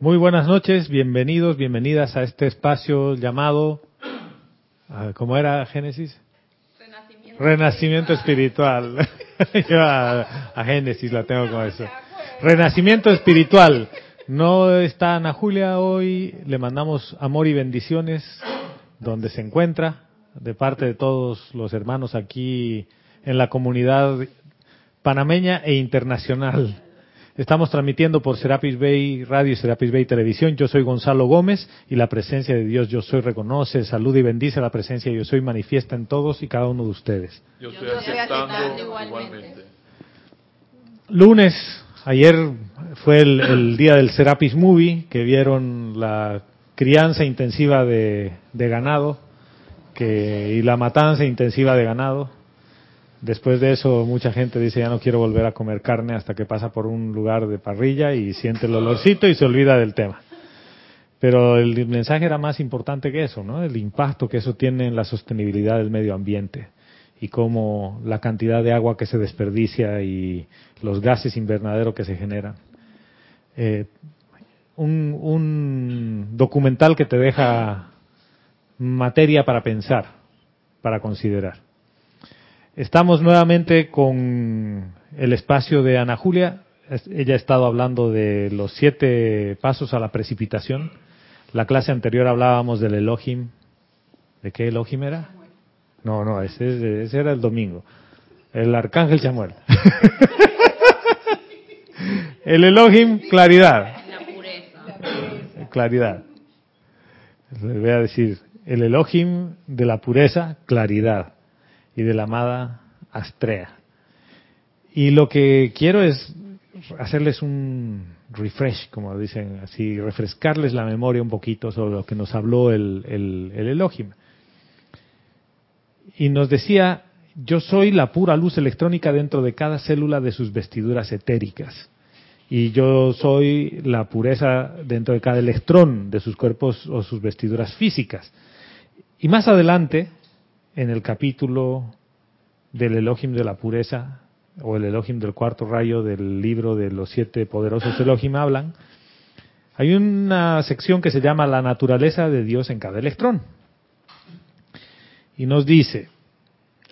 Muy buenas noches, bienvenidos, bienvenidas a este espacio llamado, ah, ¿cómo era Génesis? Renacimiento. Renacimiento espiritual. Yo a, a Génesis la tengo con eso. Renacimiento espiritual. No está Ana Julia hoy, le mandamos amor y bendiciones donde se encuentra, de parte de todos los hermanos aquí en la comunidad panameña e internacional. Estamos transmitiendo por Serapis Bay Radio y Serapis Bay Televisión. Yo soy Gonzalo Gómez y la presencia de Dios Yo Soy reconoce, saluda y bendice la presencia de Yo Soy manifiesta en todos y cada uno de ustedes. Yo estoy aceptando igualmente. igualmente. Lunes, ayer fue el, el día del Serapis Movie, que vieron la crianza intensiva de, de ganado que, y la matanza intensiva de ganado. Después de eso, mucha gente dice, ya no quiero volver a comer carne hasta que pasa por un lugar de parrilla y siente el olorcito y se olvida del tema. Pero el mensaje era más importante que eso, ¿no? El impacto que eso tiene en la sostenibilidad del medio ambiente y cómo la cantidad de agua que se desperdicia y los gases invernaderos que se generan. Eh, un, un documental que te deja materia para pensar, para considerar. Estamos nuevamente con el espacio de Ana Julia. Ella ha estado hablando de los siete pasos a la precipitación. La clase anterior hablábamos del Elohim. ¿De qué Elohim era? No, no, ese, es- ese era el domingo. El arcángel Samuel. el Elohim, claridad. Claridad. Les voy a decir, el Elohim de la pureza, claridad. Y de la amada, Astrea. Y lo que quiero es hacerles un refresh, como dicen así, refrescarles la memoria un poquito sobre lo que nos habló el, el, el Elohim. Y nos decía, yo soy la pura luz electrónica dentro de cada célula de sus vestiduras etéricas. Y yo soy la pureza dentro de cada electrón de sus cuerpos o sus vestiduras físicas. Y más adelante, en el capítulo del Elohim de la pureza, o el Elohim del cuarto rayo del libro de los siete poderosos Elohim hablan, hay una sección que se llama la naturaleza de Dios en cada electrón. Y nos dice,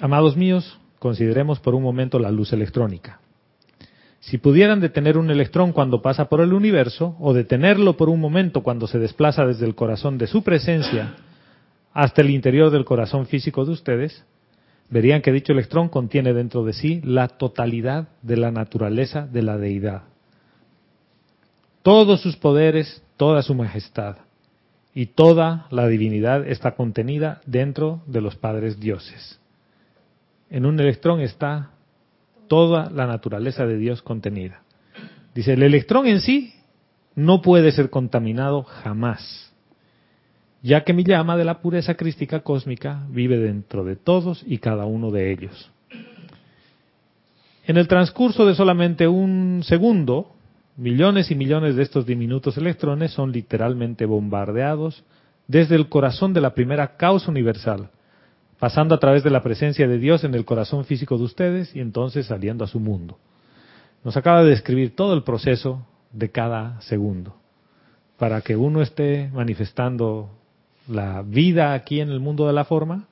amados míos, consideremos por un momento la luz electrónica. Si pudieran detener un electrón cuando pasa por el universo, o detenerlo por un momento cuando se desplaza desde el corazón de su presencia hasta el interior del corazón físico de ustedes, verían que dicho electrón contiene dentro de sí la totalidad de la naturaleza de la deidad. Todos sus poderes, toda su majestad y toda la divinidad está contenida dentro de los padres dioses. En un electrón está toda la naturaleza de Dios contenida. Dice, el electrón en sí no puede ser contaminado jamás, ya que mi llama de la pureza crística cósmica vive dentro de todos y cada uno de ellos. En el transcurso de solamente un segundo, millones y millones de estos diminutos electrones son literalmente bombardeados desde el corazón de la primera causa universal, pasando a través de la presencia de Dios en el corazón físico de ustedes y entonces saliendo a su mundo. Nos acaba de describir todo el proceso de cada segundo, para que uno esté manifestando la vida aquí en el mundo de la forma,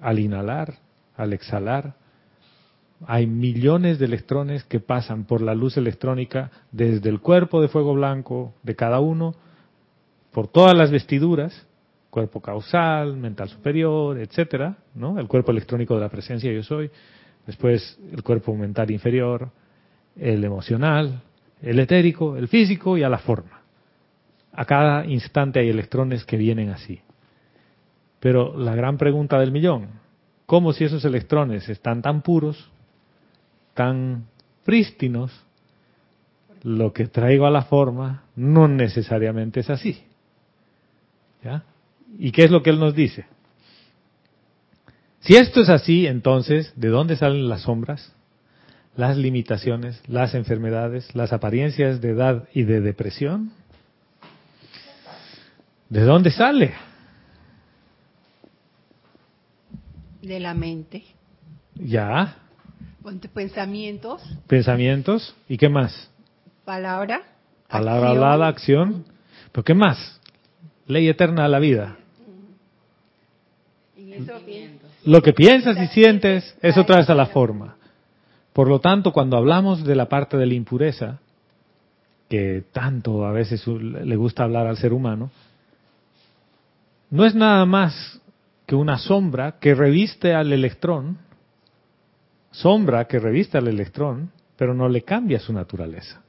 al inhalar, al exhalar, hay millones de electrones que pasan por la luz electrónica desde el cuerpo de fuego blanco de cada uno, por todas las vestiduras, cuerpo causal, mental superior, etcétera, ¿no? El cuerpo electrónico de la presencia yo soy, después el cuerpo mental inferior, el emocional, el etérico, el físico y a la forma. A cada instante hay electrones que vienen así. Pero la gran pregunta del millón, ¿cómo si esos electrones están tan puros, tan prístinos, lo que traigo a la forma no necesariamente es así? ¿Ya? ¿Y qué es lo que él nos dice? Si esto es así, entonces, ¿de dónde salen las sombras? Las limitaciones, las enfermedades, las apariencias de edad y de depresión. ¿De dónde sale? de la mente. Ya, pensamientos, pensamientos y qué más. palabra Palabra Acción. hablada, acción. ¿Pero qué más? Ley eterna de la vida. Y eso Lo que piensas y sientes, eso traes a la forma. Por lo tanto, cuando hablamos de la parte de la impureza, que tanto a veces le gusta hablar al ser humano, no es nada más que una sombra que reviste al electrón, sombra que reviste al electrón, pero no le cambia su naturaleza.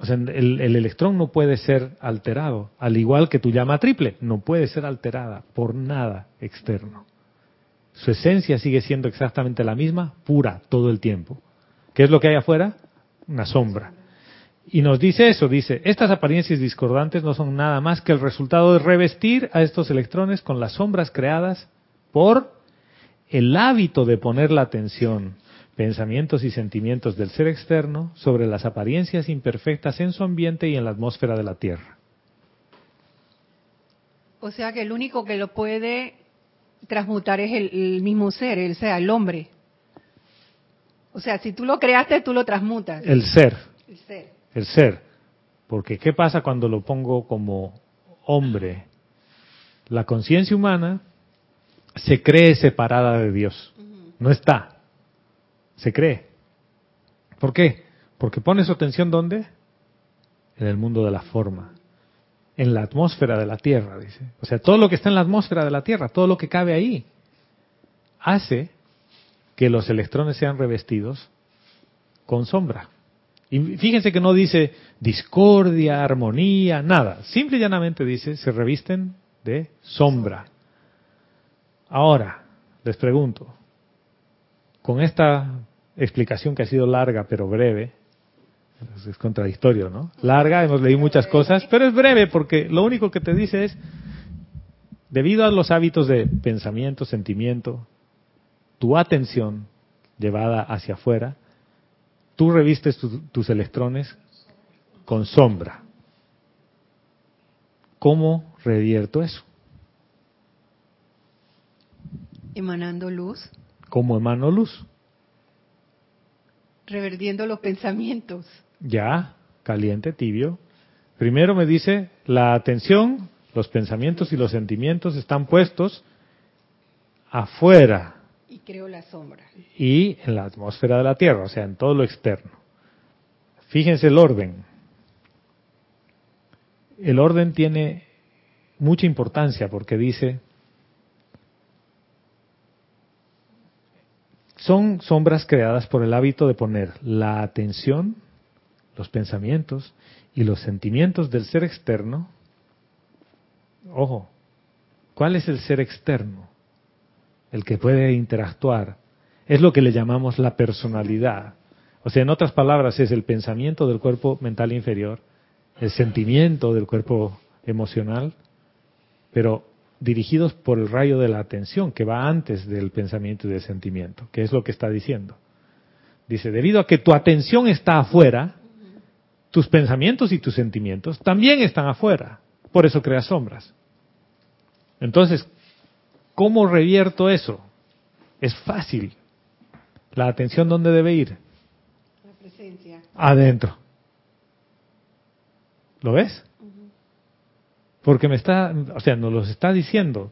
O sea, el, el electrón no puede ser alterado, al igual que tu llama triple, no puede ser alterada por nada externo. Su esencia sigue siendo exactamente la misma, pura, todo el tiempo. ¿Qué es lo que hay afuera? Una sombra. Y nos dice eso, dice, estas apariencias discordantes no son nada más que el resultado de revestir a estos electrones con las sombras creadas por el hábito de poner la atención, pensamientos y sentimientos del ser externo sobre las apariencias imperfectas en su ambiente y en la atmósfera de la Tierra. O sea que el único que lo puede transmutar es el, el mismo ser, el sea, el hombre. O sea, si tú lo creaste, tú lo transmutas. El ser, El ser. El ser. Porque ¿qué pasa cuando lo pongo como hombre? La conciencia humana se cree separada de Dios. No está. Se cree. ¿Por qué? Porque pone su atención ¿dónde? En el mundo de la forma. En la atmósfera de la Tierra, dice. O sea, todo lo que está en la atmósfera de la Tierra, todo lo que cabe ahí, hace que los electrones sean revestidos con sombra. Y fíjense que no dice discordia, armonía, nada. Simple y llanamente dice, se revisten de sombra. Ahora, les pregunto, con esta explicación que ha sido larga pero breve, es contradictorio, ¿no? Larga, hemos leído muchas cosas, pero es breve porque lo único que te dice es, debido a los hábitos de pensamiento, sentimiento, tu atención llevada hacia afuera, tú revistes tu- tus electrones con sombra. ¿Cómo revierto eso? Emanando luz, ¿Cómo emano luz? revertiendo los pensamientos. Ya, caliente, tibio. Primero me dice, la atención, los pensamientos y los sentimientos están puestos afuera Y creo la sombra. y en la atmósfera de la Tierra, o sea, en todo lo externo. Fíjense el orden. El orden tiene mucha importancia porque dice, son sombras creadas por el hábito de poner la atención, los pensamientos y los sentimientos del ser externo. Ojo, ¿cuál es el ser externo? El que puede interactuar. Es lo que le llamamos la personalidad. O sea, en otras palabras, es el pensamiento del cuerpo mental inferior, el sentimiento del cuerpo emocional, pero dirigidos por el rayo de la atención que va antes del pensamiento y del sentimiento, que es lo que está diciendo. Dice, debido a que tu atención está afuera, tus pensamientos y tus sentimientos también están afuera. Por eso creas sombras. Entonces, ¿cómo revierto eso? Es fácil. La atención, ¿dónde debe ir? La presencia. Adentro. ¿Lo ves? Porque me está, o sea, nos los está diciendo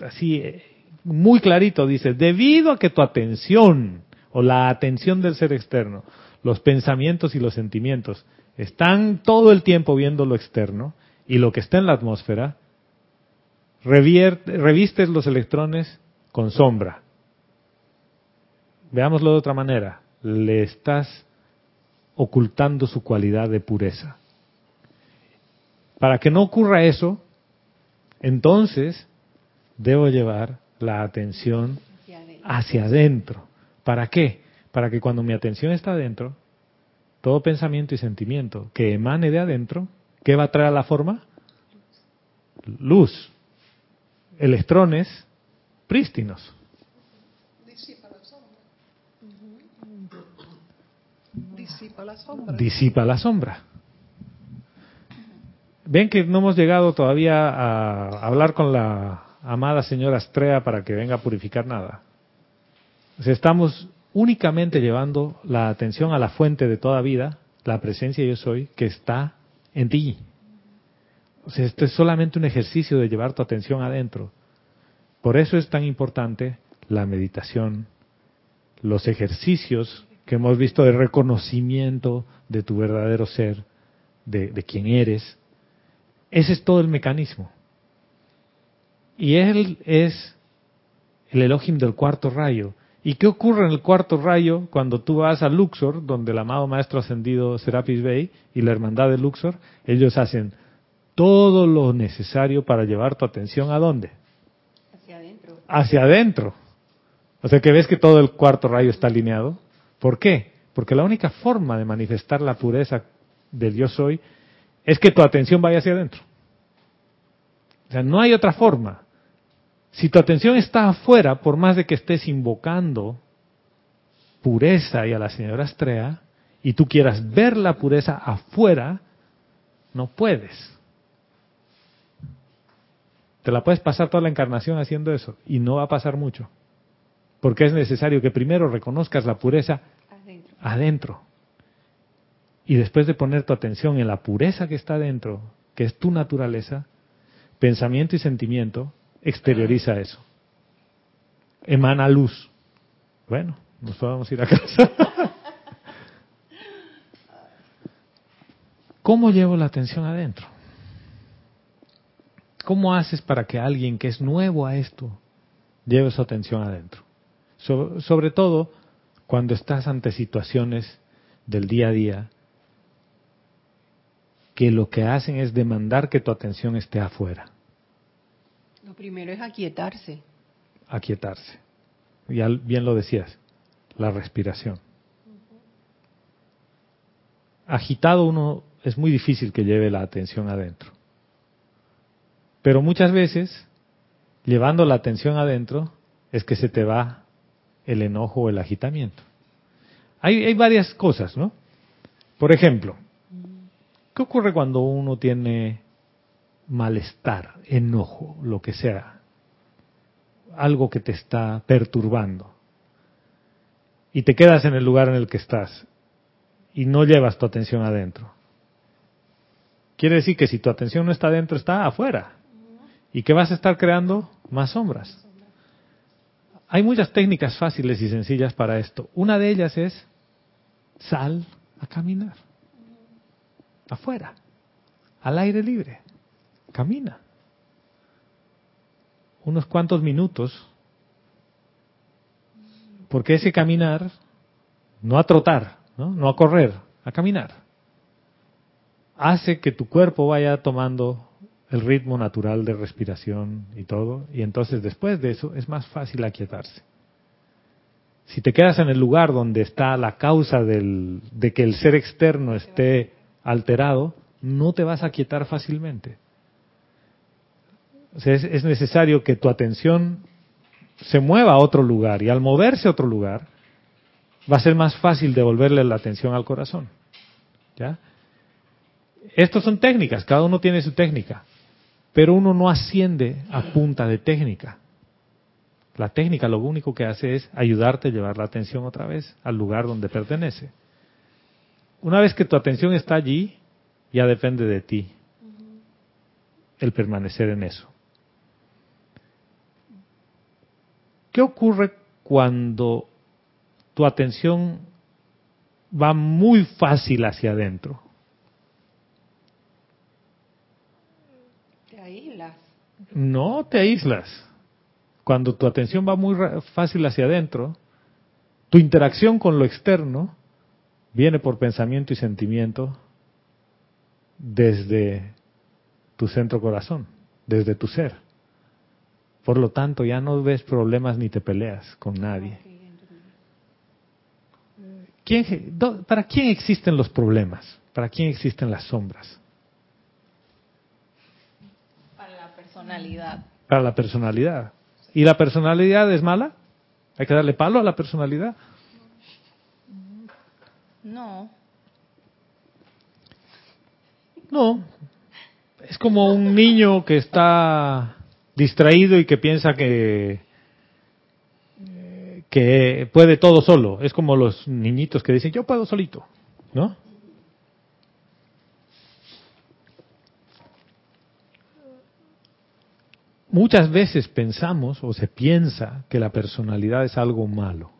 así eh, muy clarito, dice, debido a que tu atención o la atención del ser externo, los pensamientos y los sentimientos están todo el tiempo viendo lo externo y lo que está en la atmósfera, revistes los electrones con sombra. Veámoslo de otra manera, le estás ocultando su cualidad de pureza. Para que no ocurra eso, entonces debo llevar la atención Hacia adentro. hacia adentro. ¿Para qué? Para que cuando mi atención está adentro, todo pensamiento y sentimiento que emane de adentro, ¿qué va a traer a la forma? Luz, electrones prístinos. Disipa la sombra. Disipa la sombra. disipa la sombra. Ven que no hemos llegado todavía a hablar con la amada señora Astrea para que venga a purificar nada. Estamos únicamente llevando la atención a la fuente de toda vida, la presencia yo soy, que está en ti. Esto es solamente un ejercicio de llevar tu atención adentro. Por eso es tan importante la meditación, los ejercicios que hemos visto de reconocimiento de tu verdadero ser, de, de quién eres. Ese es todo el mecanismo. Y él es el Elohim del cuarto rayo. ¿Y qué ocurre en el cuarto rayo cuando tú vas a Luxor, donde el amado Maestro Ascendido Serapis Bey y la Hermandad de Luxor, ellos hacen todo lo necesario para llevar tu atención a dónde? Hacia adentro. Hacia adentro. O sea que ves que todo el cuarto rayo está alineado. ¿Por qué? Porque la única forma de manifestar la pureza del yo soy es que tu atención vaya hacia adentro. O sea, no hay otra forma. Si tu atención está afuera, por más de que estés invocando pureza y a la señora Estrella, y tú quieras ver la pureza afuera, no puedes. Te la puedes pasar toda la encarnación haciendo eso y no va a pasar mucho. Porque es necesario que primero reconozcas la pureza Adentro. adentro. Y después de poner tu atención en la pureza que está adentro, que es tu naturaleza, pensamiento y sentimiento, exterioriza eso. Emana luz. Bueno, nos podemos ir a casa. ¿Cómo llevo la atención adentro? ¿Cómo haces para que alguien que es nuevo a esto lleve su atención adentro? So- sobre todo cuando estás ante situaciones del día a día que lo que hacen es demandar que tu atención esté afuera, Lo primero es aquietarse. aquietarse. Ya bien lo decías, la respiración. Agitado uno es muy difícil que lleve la atención adentro. Pero muchas veces, llevando la atención adentro, es que se te va el enojo o el agitamiento. Hay, hay varias cosas, ¿no? Por ejemplo, ¿qué ocurre cuando uno tiene malestar, enojo, lo que sea? Algo que te está perturbando. Y te quedas en el lugar en el que estás y no llevas tu atención adentro. Quiere decir que si tu atención no está adentro, está afuera. ¿Y qué vas a estar creando? Más sombras. Hay muchas técnicas fáciles y sencillas para esto. Una de ellas es sal a caminar. Afuera. Al aire libre. Camina. Unos cuantos minutos. Porque ese caminar, no a trotar, ¿no? no a correr, a caminar, hace que tu cuerpo vaya tomando el ritmo natural de respiración y todo, y entonces después de eso es más fácil aquietarse. Si te quedas en el lugar donde está la causa del, de que el ser externo esté alterado, no te vas a aquietar fácilmente. O sea, es, es necesario que tu atención se mueva a otro lugar, y al moverse a otro lugar, va a ser más fácil devolverle la atención al corazón. ¿Ya? Estas son técnicas, cada uno tiene su técnica, pero uno no asciende a punta de técnica. La técnica lo único que hace es ayudarte a llevar la atención otra vez al lugar donde pertenece. Una vez que tu atención está allí, ya depende de ti el permanecer en eso. ¿Qué ocurre cuando tu atención va muy fácil hacia adentro? Te aíslas. No te aíslas. Cuando tu atención va muy fácil hacia adentro, tu interacción con lo externo viene por pensamiento y sentimiento desde tu centro corazón, desde tu ser. Por lo tanto, ya no ves problemas ni te peleas con nadie. ¿Quién- do- ¿Para quién existen los problemas? ¿Para quién existen las sombras? Para la personalidad. Para la personalidad. ¿Y la personalidad es mala? ¿Hay que darle palo a la personalidad? No. No. Es como un niño que está distraído y que piensa que eh, que puede todo solo. Es como los niñitos que dicen, yo puedo solito, ¿no? Muchas veces pensamos o se piensa que la personalidad es algo malo.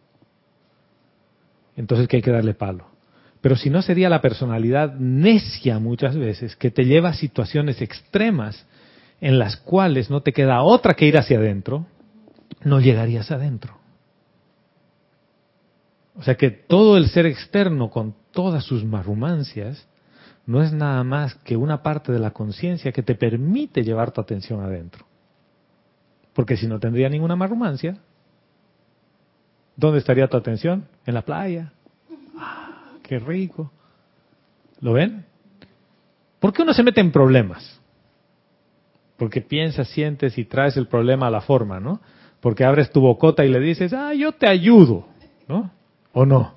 Entonces que hay que darle palo. Pero si no sería la personalidad necia muchas veces que te lleva a situaciones extremas en las cuales no te queda otra que ir hacia adentro, no llegarías adentro. O sea que todo el ser externo con todas sus marrumancias no es nada más que una parte de la conciencia que te permite llevar tu atención adentro. Porque si no tendría ninguna marrumancia, ¿dónde estaría tu atención? En la playa. Ah, qué rico. ¿Lo ven? ¿Por qué uno se mete en problemas? Porque piensas, sientes y traes el problema a la forma, ¿no? Porque abres tu bocota y le dices, ah, yo te ayudo, ¿no? ¿O no?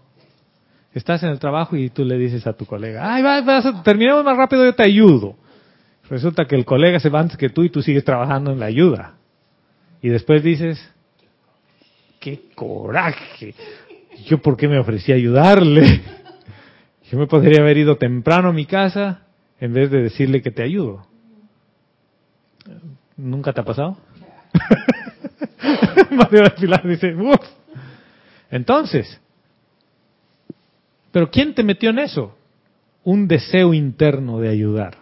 Estás en el trabajo y tú le dices a tu colega, ay, vas, terminemos más rápido, yo te ayudo. Resulta que el colega se va antes que tú y tú sigues trabajando en la ayuda. Y después dices, qué coraje. Yo por qué me ofrecí a ayudarle. Yo me podría haber ido temprano a mi casa en vez de decirle que te ayudo. ¿Nunca te ha pasado? Mario Pilar dice, Uf. entonces, pero ¿quién te metió en eso? Un deseo interno de ayudar.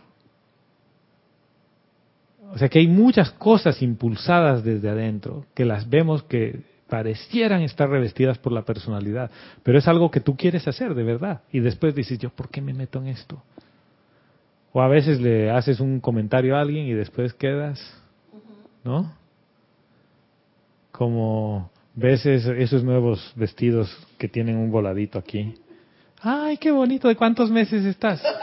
O sea que hay muchas cosas impulsadas desde adentro que las vemos que parecieran estar revestidas por la personalidad, pero es algo que tú quieres hacer de verdad. Y después dices, yo, ¿por qué me meto en esto? O a veces le haces un comentario a alguien y después quedas, ¿no? Como ves esos nuevos vestidos que tienen un voladito aquí. Ay, qué bonito, ¿de cuántos meses estás?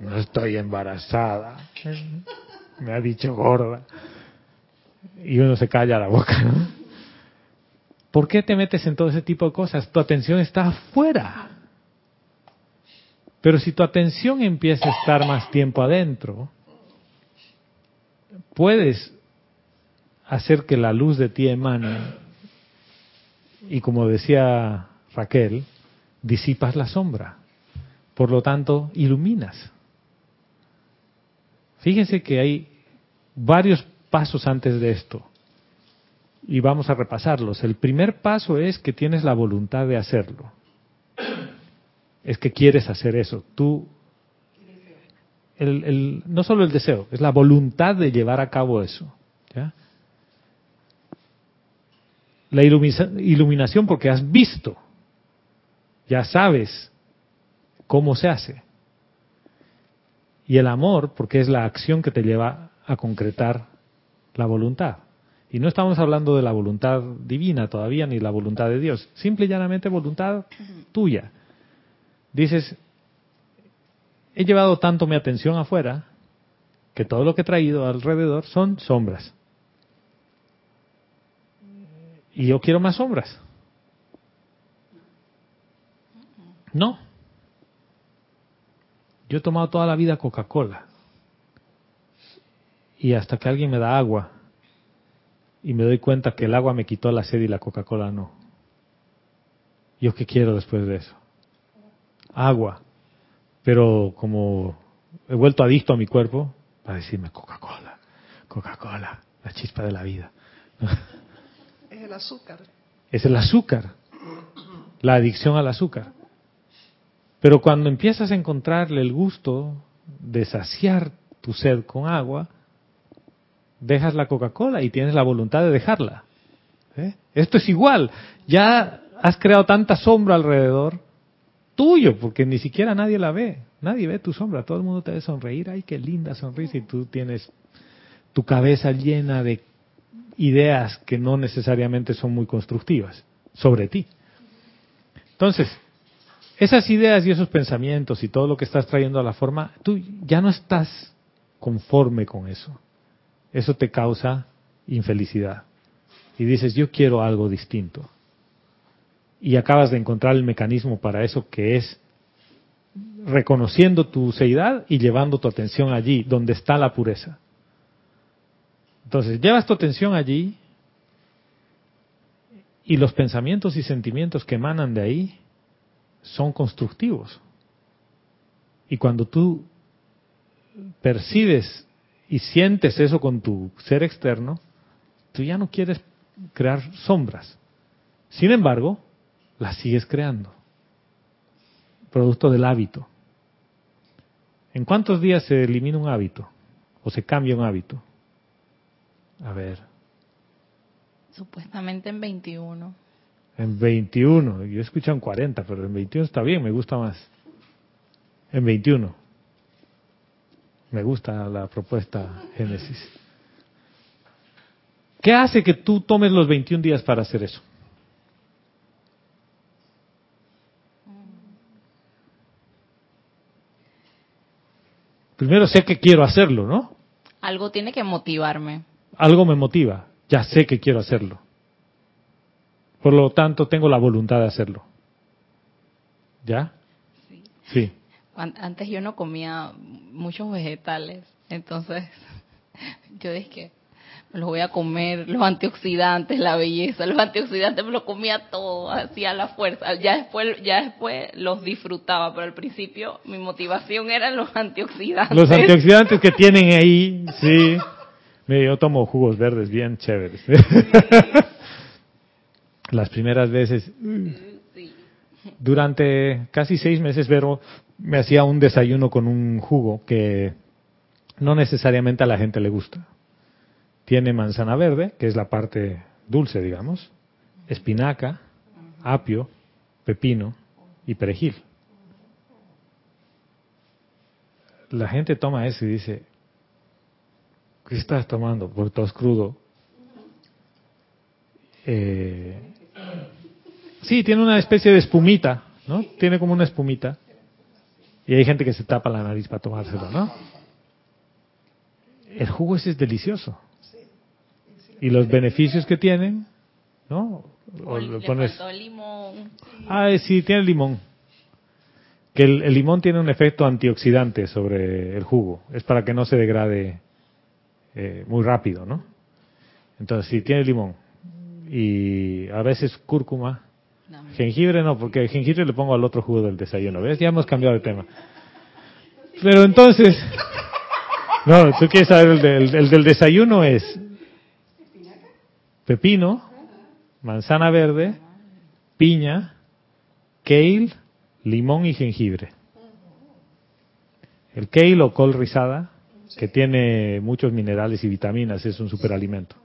No estoy embarazada me ha dicho gorda. Y uno se calla la boca. ¿Por qué te metes en todo ese tipo de cosas? Tu atención está afuera. Pero si tu atención empieza a estar más tiempo adentro, puedes hacer que la luz de ti emane y como decía Raquel, disipas la sombra. Por lo tanto, iluminas. Fíjense que hay varios pasos antes de esto y vamos a repasarlos. El primer paso es que tienes la voluntad de hacerlo. Es que quieres hacer eso. Tú, el, no solo el deseo, es la voluntad de llevar a cabo eso. La iluminación porque has visto, ya sabes cómo se hace. Y el amor, porque es la acción que te lleva a concretar la voluntad. Y no estamos hablando de la voluntad divina todavía, ni la voluntad de Dios. Simple y llanamente voluntad tuya. Dices, he llevado tanto mi atención afuera que todo lo que he traído alrededor son sombras. Y yo quiero más sombras. No, yo he tomado toda la vida Coca-Cola. Y hasta que alguien me da agua y me doy cuenta que el agua me quitó la sed y la Coca-Cola no. ¿Yo qué quiero después de eso? Agua. Pero como he vuelto adicto a mi cuerpo, para decirme Coca-Cola, Coca-Cola, la chispa de la vida. Es el azúcar. Es el azúcar. La adicción al azúcar. Pero cuando empiezas a encontrarle el gusto de saciar tu sed con agua, dejas la Coca-Cola y tienes la voluntad de dejarla. ¿Eh? Esto es igual. Ya has creado tanta sombra alrededor tuyo, porque ni siquiera nadie la ve. Nadie ve tu sombra. Todo el mundo te ve sonreír. Ay, qué linda sonrisa. Y tú tienes tu cabeza llena de ideas que no necesariamente son muy constructivas sobre ti. Entonces, esas ideas y esos pensamientos y todo lo que estás trayendo a la forma, tú ya no estás conforme con eso. Eso te causa infelicidad. Y dices, yo quiero algo distinto. Y acabas de encontrar el mecanismo para eso que es reconociendo tu seidad y llevando tu atención allí, donde está la pureza. Entonces, llevas tu atención allí Y los pensamientos y sentimientos que emanan de ahí son constructivos. Y cuando tú percibes y sientes eso con tu ser externo, tú ya no quieres crear sombras. Sin embargo, las sigues creando, producto del hábito. ¿En cuántos días se elimina un hábito o se cambia un hábito? A ver, Supuestamente en 21. En 21, yo he escuchado en 40, pero en 21 está bien, me gusta más. En 21. Me gusta la propuesta Génesis. ¿Qué hace que tú tomes los 21 días para hacer eso? Primero sé que quiero hacerlo, ¿no? Algo tiene que motivarme. Algo me motiva, ya sé que quiero hacerlo. Por lo tanto, tengo la voluntad de hacerlo. ¿Ya? Sí. Sí. An- Antes yo no comía muchos vegetales, entonces yo dije que me los voy a comer, los antioxidantes, la belleza, los antioxidantes me los comía todo, así a la fuerza. Ya después, ya después los disfrutaba, pero al principio mi motivación eran los antioxidantes. Los antioxidantes que tienen ahí, sí. Mire, yo tomo jugos verdes bien chéveres. Las primeras veces, durante casi seis meses, Vero me hacía un desayuno con un jugo que no necesariamente a la gente le gusta. Tiene manzana verde, que es la parte dulce, digamos, espinaca, apio, pepino y perejil. La gente toma eso y dice, ¿qué estás tomando? Porque todo crudo. Eh, sí, tiene una especie de espumita, ¿no? Tiene como una espumita. Y hay gente que se tapa la nariz para tomárselo, ¿no? El jugo ese es delicioso. Y los beneficios que tienen, ¿no? O Le pones, limón. ah, sí, tiene limón. Que el, el limón tiene un efecto antioxidante sobre el jugo. Es para que no se degrade eh, muy rápido, ¿no? Entonces, sí, tiene limón. Y a veces cúrcuma. Dame. Jengibre no, porque el jengibre le pongo al otro jugo del desayuno. ¿Ves? Ya hemos cambiado de tema. Pero entonces... No, tú quieres saber, el del, el del desayuno es pepino, manzana verde, piña, kale, limón y jengibre. El kale o col rizada, que tiene muchos minerales y vitaminas, es un superalimento.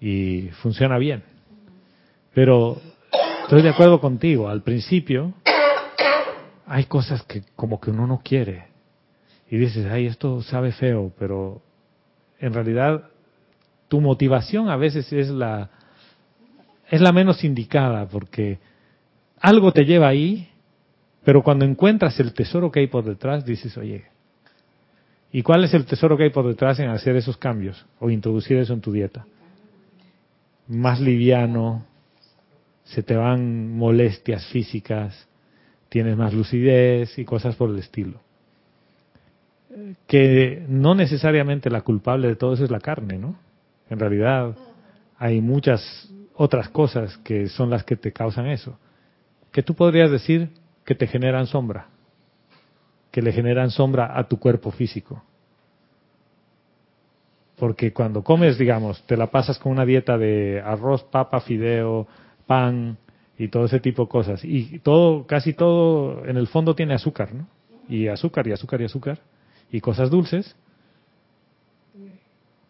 Y funciona bien. Pero estoy de acuerdo contigo, al principio hay cosas que como que uno no quiere. Y dices, ay, esto sabe feo, pero en realidad tu motivación a veces es la es la menos indicada porque algo te lleva ahí, pero cuando encuentras el tesoro que hay por detrás dices, oye, ¿y cuál es el tesoro que hay por detrás en hacer esos cambios o introducir eso en tu dieta? Más liviano, se te van molestias físicas, tienes más lucidez y cosas por el estilo. Que no necesariamente la culpable de todo eso es la carne, ¿no? En realidad hay muchas otras cosas que son las que te causan eso. Que tú podrías decir que te generan sombra, que le generan sombra a tu cuerpo físico. Porque cuando comes, digamos, te la pasas con una dieta de arroz, papa, fideo, pan y todo ese tipo de cosas. Y todo, casi todo en el fondo tiene azúcar, ¿no? Y azúcar y azúcar y azúcar y cosas dulces.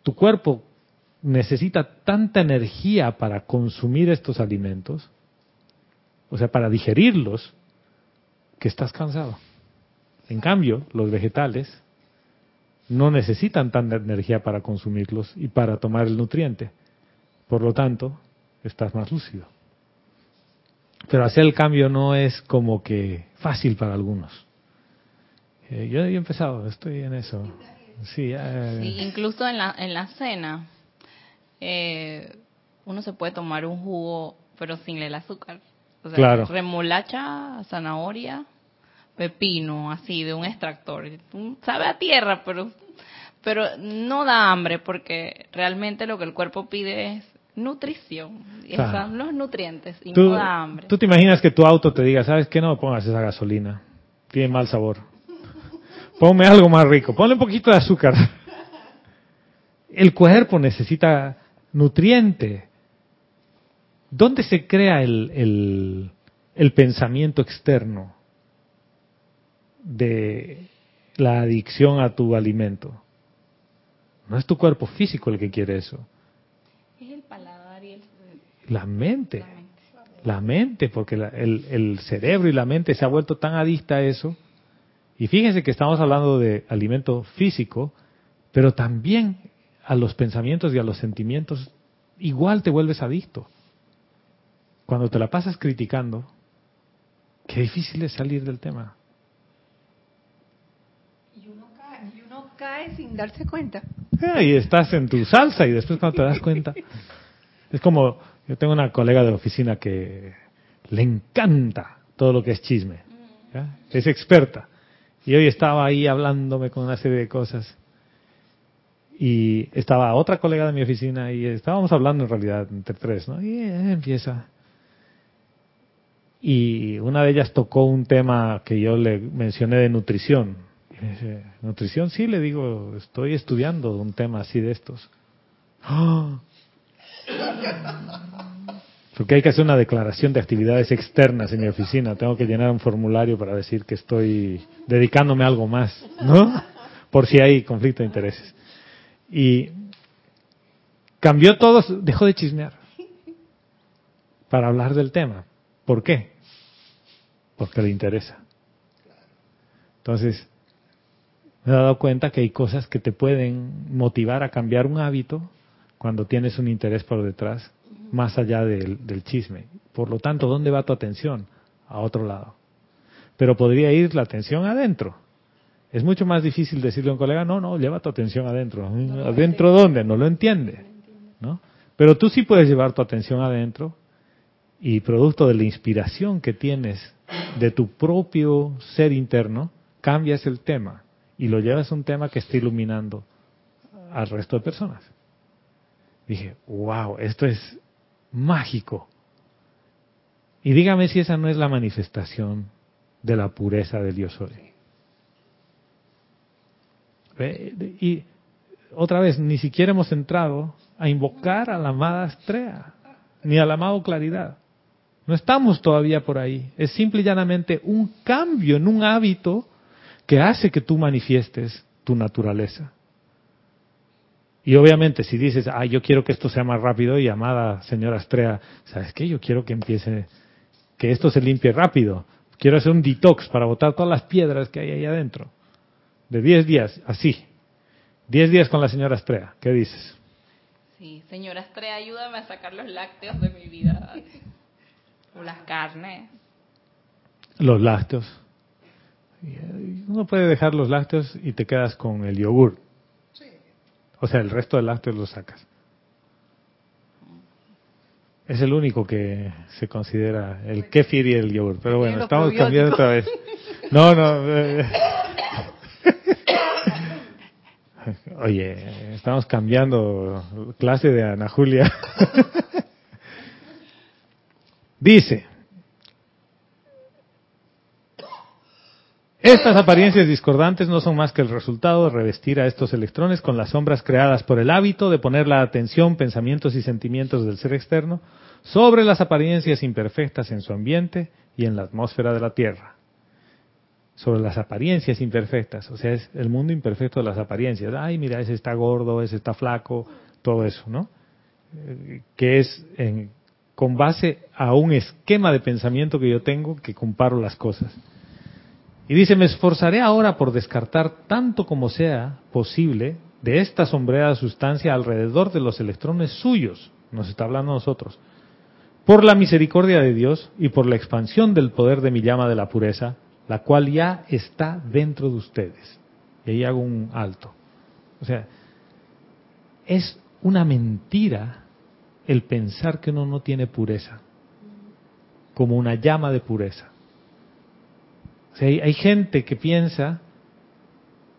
Tu cuerpo necesita tanta energía para consumir estos alimentos, o sea, para digerirlos, que estás cansado. En cambio, los vegetales no necesitan tanta energía para consumirlos y para tomar el nutriente. Por lo tanto, estás más lúcido. Pero hacer el cambio no es como que fácil para algunos. Eh, yo he empezado, estoy en eso. Sí, eh, Sí, incluso en la, en la cena, eh, uno se puede tomar un jugo, pero sin el azúcar. O sea, Claro. remolacha, zanahoria, pepino, así, de un extractor. Sabe a tierra, pero, pero no da hambre, porque realmente lo que el cuerpo pide es nutrición. Y son los nutrientes y Tú, no da hambre. tú te imaginas que tu auto te diga, ¿sabes qué? No me pongas esa gasolina. Tiene mal sabor. Ponme algo más rico. Ponle un poquito de azúcar. El cuerpo necesita nutriente. ¿Dónde se crea el, el, el pensamiento externo de la adicción a tu alimento? No es tu cuerpo físico el que quiere eso. Es el paladar y el... La mente. la mente. La mente, porque la- el, el cerebro y la mente se ha vuelto tan adicta a eso. Y fíjense que estamos hablando de alimento físico, pero también a los pensamientos y a los sentimientos igual te vuelves adicto. Cuando te la pasas criticando, qué difícil es salir del tema. Y uno cae, y uno cae sin darse cuenta. Ah, y estás en tu salsa y después cuando te das cuenta. Es como, yo tengo una colega de oficina que le encanta todo lo que es chisme. Es experta. Y hoy estaba ahí hablándome con una serie de cosas. Y estaba otra colega de mi oficina y estábamos hablando en realidad entre tres, ¿no? Y empieza. Y una de ellas tocó un tema que yo le mencioné de nutrición. Y me dice, ¿nutrición? Sí, le digo, estoy estudiando un tema así de estos. ¡Ah! Porque hay que hacer una declaración de actividades externas en mi oficina. Tengo que llenar un formulario para decir que estoy dedicándome a algo más, ¿no? Por si hay conflicto de intereses. Y cambió todo, dejó de chismear para hablar del tema. ¿Por qué? Porque le interesa. Entonces, me he dado cuenta que hay cosas que te pueden motivar a cambiar un hábito cuando tienes un interés por detrás, más allá del, del chisme. Por lo tanto, ¿dónde va tu atención? A otro lado. Pero podría ir la atención adentro. Es mucho más difícil decirle a un colega, no, no, lleva tu atención adentro. ¿Adentro dónde? No lo entiende. ¿no? Pero tú sí puedes llevar tu atención adentro y producto de la inspiración que tienes de tu propio ser interno, cambias el tema y lo llevas a un tema que está iluminando al resto de personas. Dije, wow, esto es mágico. Y dígame si esa no es la manifestación de la pureza del soy. Ve, Y otra vez, ni siquiera hemos entrado a invocar a la amada Astrea, ni al amado Claridad. No estamos todavía por ahí. Es simple y llanamente un cambio en un hábito que hace que tú manifiestes tu naturaleza. Y obviamente si dices, ah, yo quiero que esto sea más rápido y amada señora Astrea, ¿sabes qué? Yo quiero que empiece, que esto se limpie rápido. Quiero hacer un detox para botar todas las piedras que hay ahí adentro. De 10 días, así. 10 días con la señora Astrea. ¿Qué dices? Sí, señora Estrella, ayúdame a sacar los lácteos de mi vida. O las carnes. Los lácteos. Uno puede dejar los lácteos y te quedas con el yogur. O sea, el resto de lácteos los sacas. Es el único que se considera el kéfir y el yogur. Pero bueno, estamos cambiando otra vez. No, no. eh. Oye, estamos cambiando clase de Ana Julia. Dice, Estas apariencias discordantes no son más que el resultado de revestir a estos electrones con las sombras creadas por el hábito de poner la atención, pensamientos y sentimientos del ser externo sobre las apariencias imperfectas en su ambiente y en la atmósfera de la Tierra. Sobre las apariencias imperfectas, o sea, es el mundo imperfecto de las apariencias. Ay, mira, ese está gordo, ese está flaco, todo eso, ¿no? Que es en- con base a un esquema de pensamiento que yo tengo que comparo las cosas. Y dice, me esforzaré ahora por descartar tanto como sea posible de esta sombreada sustancia alrededor de los electrones suyos, nos está hablando nosotros, por la misericordia de Dios y por la expansión del poder de mi llama de la pureza, la cual ya está dentro de ustedes. Y ahí hago un alto. O sea, es una mentira el pensar que uno no tiene pureza, como una llama de pureza. O hay, hay gente que piensa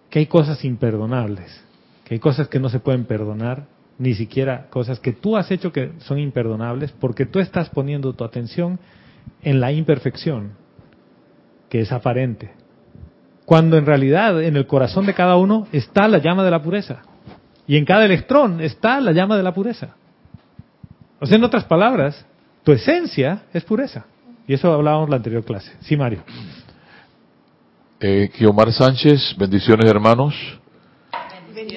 que hay cosas imperdonables, que hay cosas que no se pueden perdonar ni siquiera cosas que tú has hecho que son imperdonables, porque tú estás poniendo tu atención en la imperfección, que es aparente. Cuando en realidad en el corazón de cada uno está la llama de la pureza. Y en cada electrón está la llama de la pureza. O sea, en otras palabras, tu esencia es pureza. Y eso hablábamos en la anterior clase. Sí, Mario. Eh, Guiomar Sánchez, bendiciones hermanos.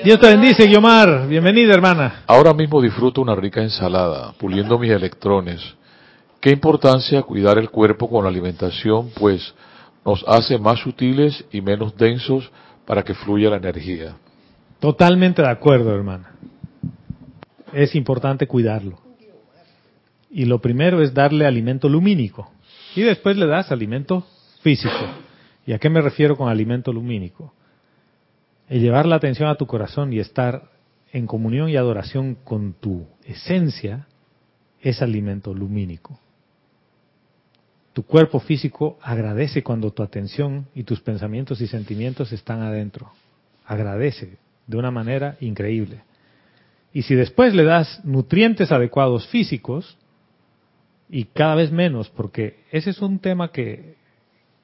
Dios te bendice, Guiomar. Bienvenida, hermana. Ahora mismo disfruto una rica ensalada, puliendo mis electrones. Qué importancia cuidar el cuerpo con la alimentación, pues nos hace más sutiles y menos densos para que fluya la energía. Totalmente de acuerdo, hermana. Es importante cuidarlo. Y lo primero es darle alimento lumínico. Y después le das alimento físico. ¿Y a qué me refiero con alimento lumínico? El llevar la atención a tu corazón y estar en comunión y adoración con tu esencia es alimento lumínico. Tu cuerpo físico agradece cuando tu atención y tus pensamientos y sentimientos están adentro. Agradece de una manera increíble. Y si después le das nutrientes adecuados físicos, y cada vez menos, porque ese es un tema que,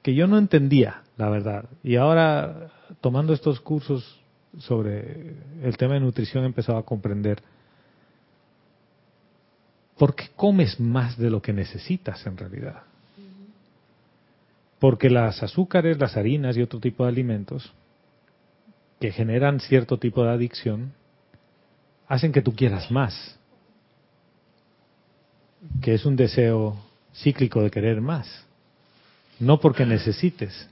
que yo no entendía, la verdad. Y ahora, tomando estos cursos sobre el tema de nutrición, he empezado a comprender por qué comes más de lo que necesitas en realidad. Porque las azúcares, las harinas y otro tipo de alimentos que generan cierto tipo de adicción hacen que tú quieras más, que es un deseo cíclico de querer más, no porque necesites,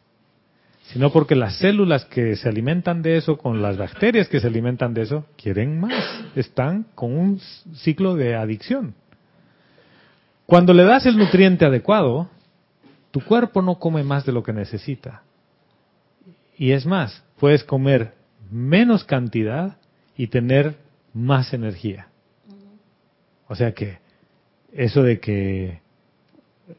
sino porque las células que se alimentan de eso, con las bacterias que se alimentan de eso, quieren más, están con un ciclo de adicción. Cuando le das el nutriente adecuado, tu cuerpo no come más de lo que necesita. Y es más, puedes comer menos cantidad y tener más energía. O sea que eso de que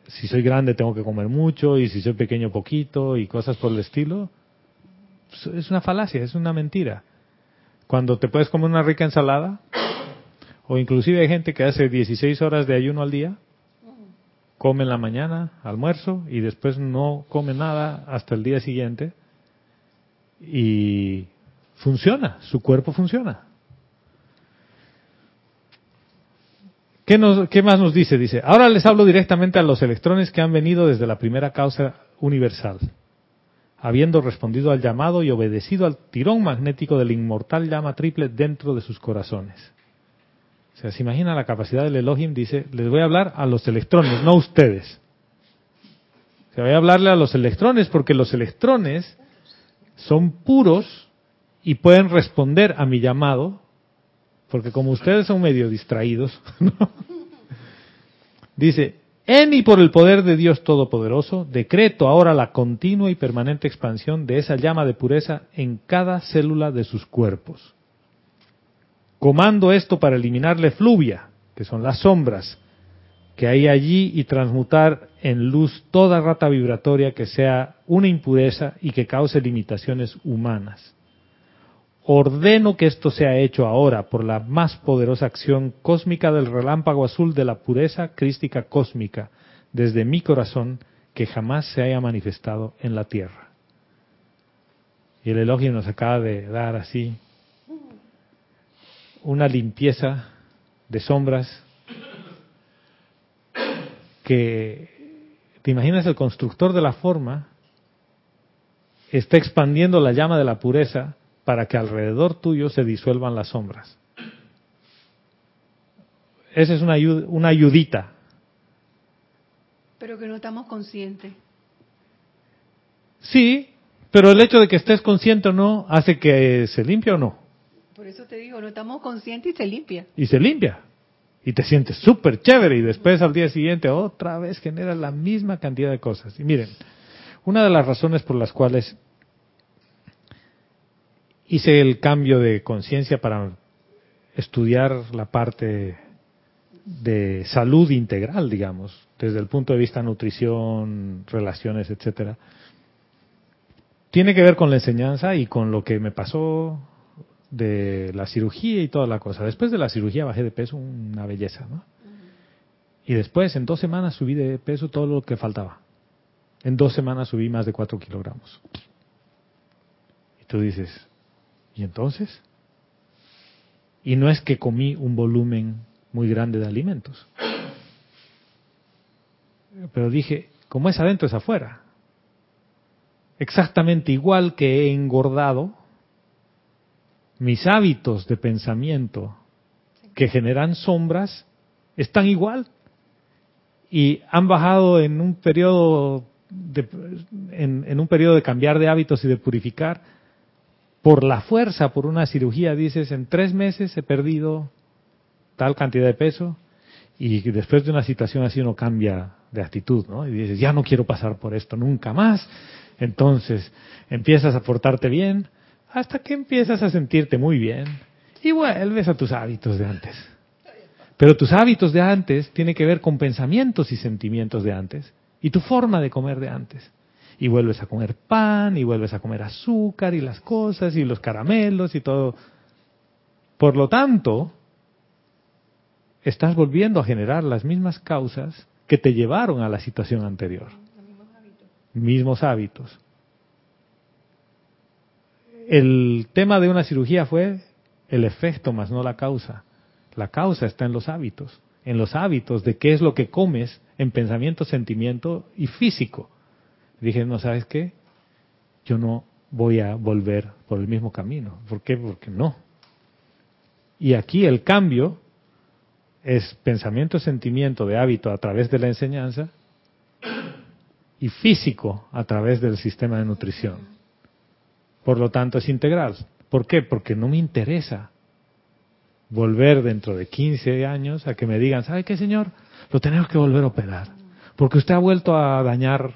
si soy grande tengo que comer mucho y si soy pequeño poquito y cosas por el estilo, es una falacia, es una mentira. Cuando te puedes comer una rica ensalada, o inclusive hay gente que hace 16 horas de ayuno al día, come en la mañana, almuerzo, y después no come nada hasta el día siguiente, y funciona, su cuerpo funciona. ¿Qué, nos, ¿Qué más nos dice? Dice, ahora les hablo directamente a los electrones que han venido desde la primera causa universal, habiendo respondido al llamado y obedecido al tirón magnético del inmortal llama triple dentro de sus corazones. O sea, se imagina la capacidad del Elohim, dice, les voy a hablar a los electrones, no a ustedes. Se voy a hablarle a los electrones porque los electrones son puros y pueden responder a mi llamado porque como ustedes son medio distraídos, dice, en y por el poder de Dios Todopoderoso, decreto ahora la continua y permanente expansión de esa llama de pureza en cada célula de sus cuerpos. Comando esto para eliminar la efluvia, que son las sombras, que hay allí y transmutar en luz toda rata vibratoria que sea una impureza y que cause limitaciones humanas ordeno que esto sea hecho ahora por la más poderosa acción cósmica del relámpago azul de la pureza crística cósmica desde mi corazón que jamás se haya manifestado en la tierra. Y el elogio nos acaba de dar así una limpieza de sombras que, ¿te imaginas el constructor de la forma? Está expandiendo la llama de la pureza para que alrededor tuyo se disuelvan las sombras. Esa es una, una ayudita. Pero que no estamos conscientes. Sí, pero el hecho de que estés consciente o no hace que se limpie o no. Por eso te digo, no estamos conscientes y se limpia. Y se limpia. Y te sientes súper chévere y después al día siguiente otra vez genera la misma cantidad de cosas. Y miren, una de las razones por las cuales hice el cambio de conciencia para estudiar la parte de salud integral, digamos, desde el punto de vista nutrición, relaciones, etcétera. Tiene que ver con la enseñanza y con lo que me pasó de la cirugía y toda la cosa. Después de la cirugía bajé de peso, una belleza, ¿no? Y después, en dos semanas, subí de peso todo lo que faltaba. En dos semanas subí más de cuatro kilogramos. Y tú dices, ¿y entonces? Y no es que comí un volumen muy grande de alimentos. Pero dije, como es adentro, es afuera. Exactamente igual que he engordado, mis hábitos de pensamiento que generan sombras están igual y han bajado en un periodo de, en, un periodo de cambiar de hábitos y de purificar por la fuerza, por una cirugía, dices, en tres meses he perdido tal cantidad de peso y después de una situación así uno cambia de actitud, ¿no? Y dices, ya no quiero pasar por esto nunca más. Entonces empiezas a portarte bien hasta que empiezas a sentirte muy bien y vuelves a tus hábitos de antes. Pero tus hábitos de antes tienen que ver con pensamientos y sentimientos de antes y tu forma de comer de antes. Y vuelves a comer pan y vuelves a comer azúcar y las cosas y los caramelos y todo. Por lo tanto, estás volviendo a generar las mismas causas que te llevaron a la situación anterior. Mismos hábitos. El tema de una cirugía fue el efecto más no la causa. La causa está en los hábitos, en los hábitos de qué es lo que comes en pensamiento, sentimiento y físico. Dije, no, ¿sabes qué? Yo no voy a volver por el mismo camino. ¿Por qué? Porque no. Y aquí el cambio es pensamiento, sentimiento de hábito a través de la enseñanza y físico a través del sistema de nutrición. Por lo tanto, es integral. ¿Por qué? Porque no me interesa volver dentro de 15 años a que me digan, ¿sabe qué, señor? Lo tenemos que volver a operar. Porque usted ha vuelto a dañar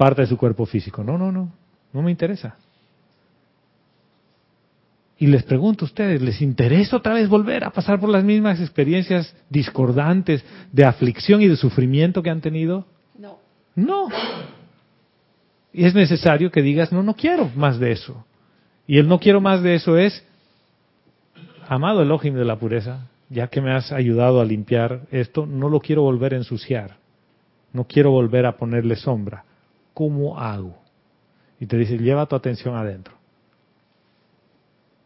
parte de su cuerpo físico. No, no, no. No me interesa. Y les pregunto a ustedes, ¿les interesa otra vez volver a pasar por las mismas experiencias discordantes de aflicción y de sufrimiento que han tenido? No. No. Y es necesario que digas, no, no quiero más de eso. Y el no quiero más de eso es, amado Elohim de la pureza, ya que me has ayudado a limpiar esto, no lo quiero volver a ensuciar. No quiero volver a ponerle sombra. ¿Cómo hago? Y te dice, lleva tu atención adentro.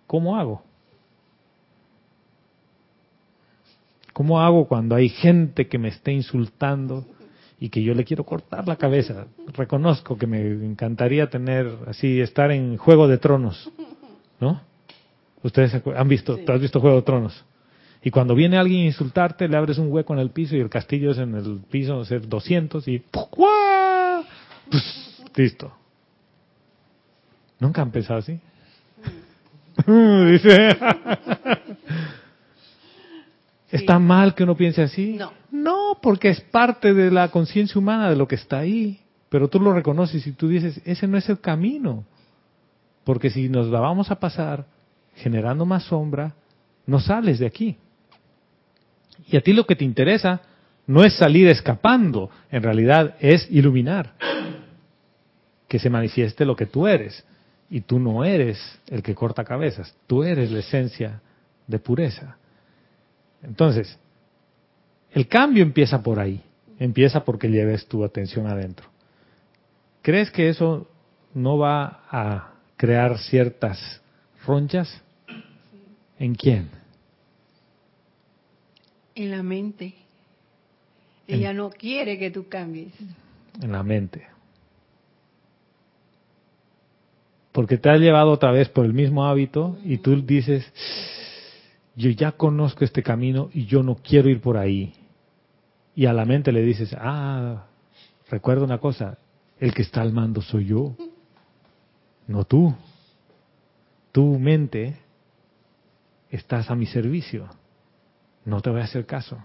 ¿Cómo hago? ¿Cómo hago cuando hay gente que me esté insultando y que yo le quiero cortar la cabeza? Reconozco que me encantaría tener así, estar en Juego de Tronos, ¿no? Ustedes han visto, has visto Juego de Tronos. Y cuando viene alguien a insultarte, le abres un hueco en el piso y el castillo es en el piso, ser 200 y pues, listo. ¿Nunca han pensado así? Dice. ¿Está mal que uno piense así? No. No, porque es parte de la conciencia humana de lo que está ahí. Pero tú lo reconoces y tú dices, ese no es el camino. Porque si nos la vamos a pasar generando más sombra, no sales de aquí. Y a ti lo que te interesa no es salir escapando, en realidad es iluminar. Que se manifieste lo que tú eres. Y tú no eres el que corta cabezas, tú eres la esencia de pureza. Entonces, el cambio empieza por ahí, empieza porque lleves tu atención adentro. ¿Crees que eso no va a crear ciertas ronchas? ¿En quién? En la mente. Ella no quiere que tú cambies. En la mente. porque te has llevado otra vez por el mismo hábito y tú dices, yo ya conozco este camino y yo no quiero ir por ahí. Y a la mente le dices, ah, recuerda una cosa, el que está al mando soy yo, no tú. Tu mente estás a mi servicio. No te voy a hacer caso,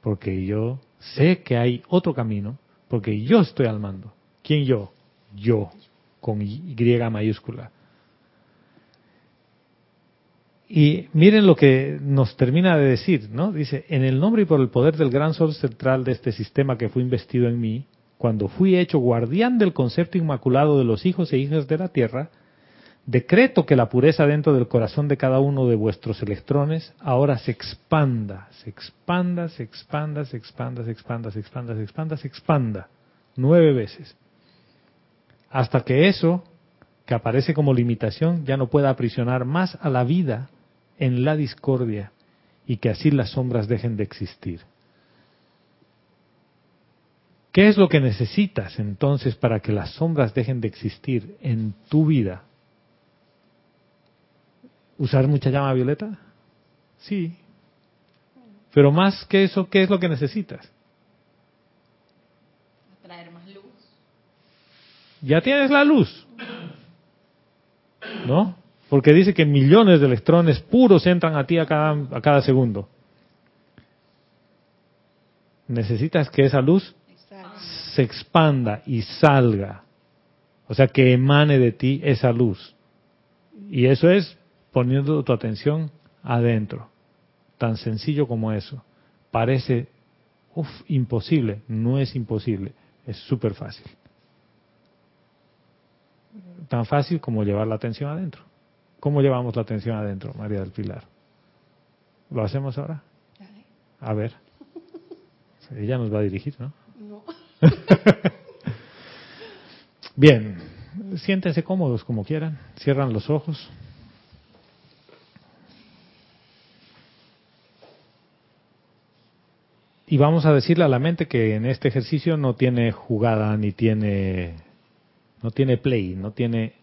porque yo sé que hay otro camino, porque yo estoy al mando. ¿Quién yo? Yo con Y mayúscula. Y miren lo que nos termina de decir, ¿no? Dice, en el nombre y por el poder del gran sol central de este sistema que fue investido en mí, cuando fui hecho guardián del concepto inmaculado de los hijos e hijas de la tierra, Decreto que la pureza dentro del corazón de cada uno de vuestros electrones ahora se expanda, se expanda, se expanda, se expanda, se expanda, se expanda, se expanda, se expanda, nueve veces. Hasta que eso, que aparece como limitación, ya no pueda aprisionar más a la vida en la discordia y que así las sombras dejen de existir. ¿Qué es lo que necesitas entonces para que las sombras dejen de existir en tu vida? ¿Usar mucha llama violeta? Sí. Pero más que eso, ¿qué es lo que necesitas? Traer más luz. Ya tienes la luz. ¿No? Porque dice que millones de electrones puros entran a ti a cada, a cada segundo. Necesitas que esa luz se expanda y salga. O sea, que emane de ti esa luz. Y eso es poniendo tu atención adentro. Tan sencillo como eso. Parece uf, imposible. No es imposible. Es súper fácil. Tan fácil como llevar la atención adentro. ¿Cómo llevamos la atención adentro, María del Pilar? ¿Lo hacemos ahora? A ver. Ella nos va a dirigir, ¿no? No. Bien, siéntense cómodos como quieran, cierran los ojos. Y vamos a decirle a la mente que en este ejercicio no tiene jugada ni tiene no tiene play, no tiene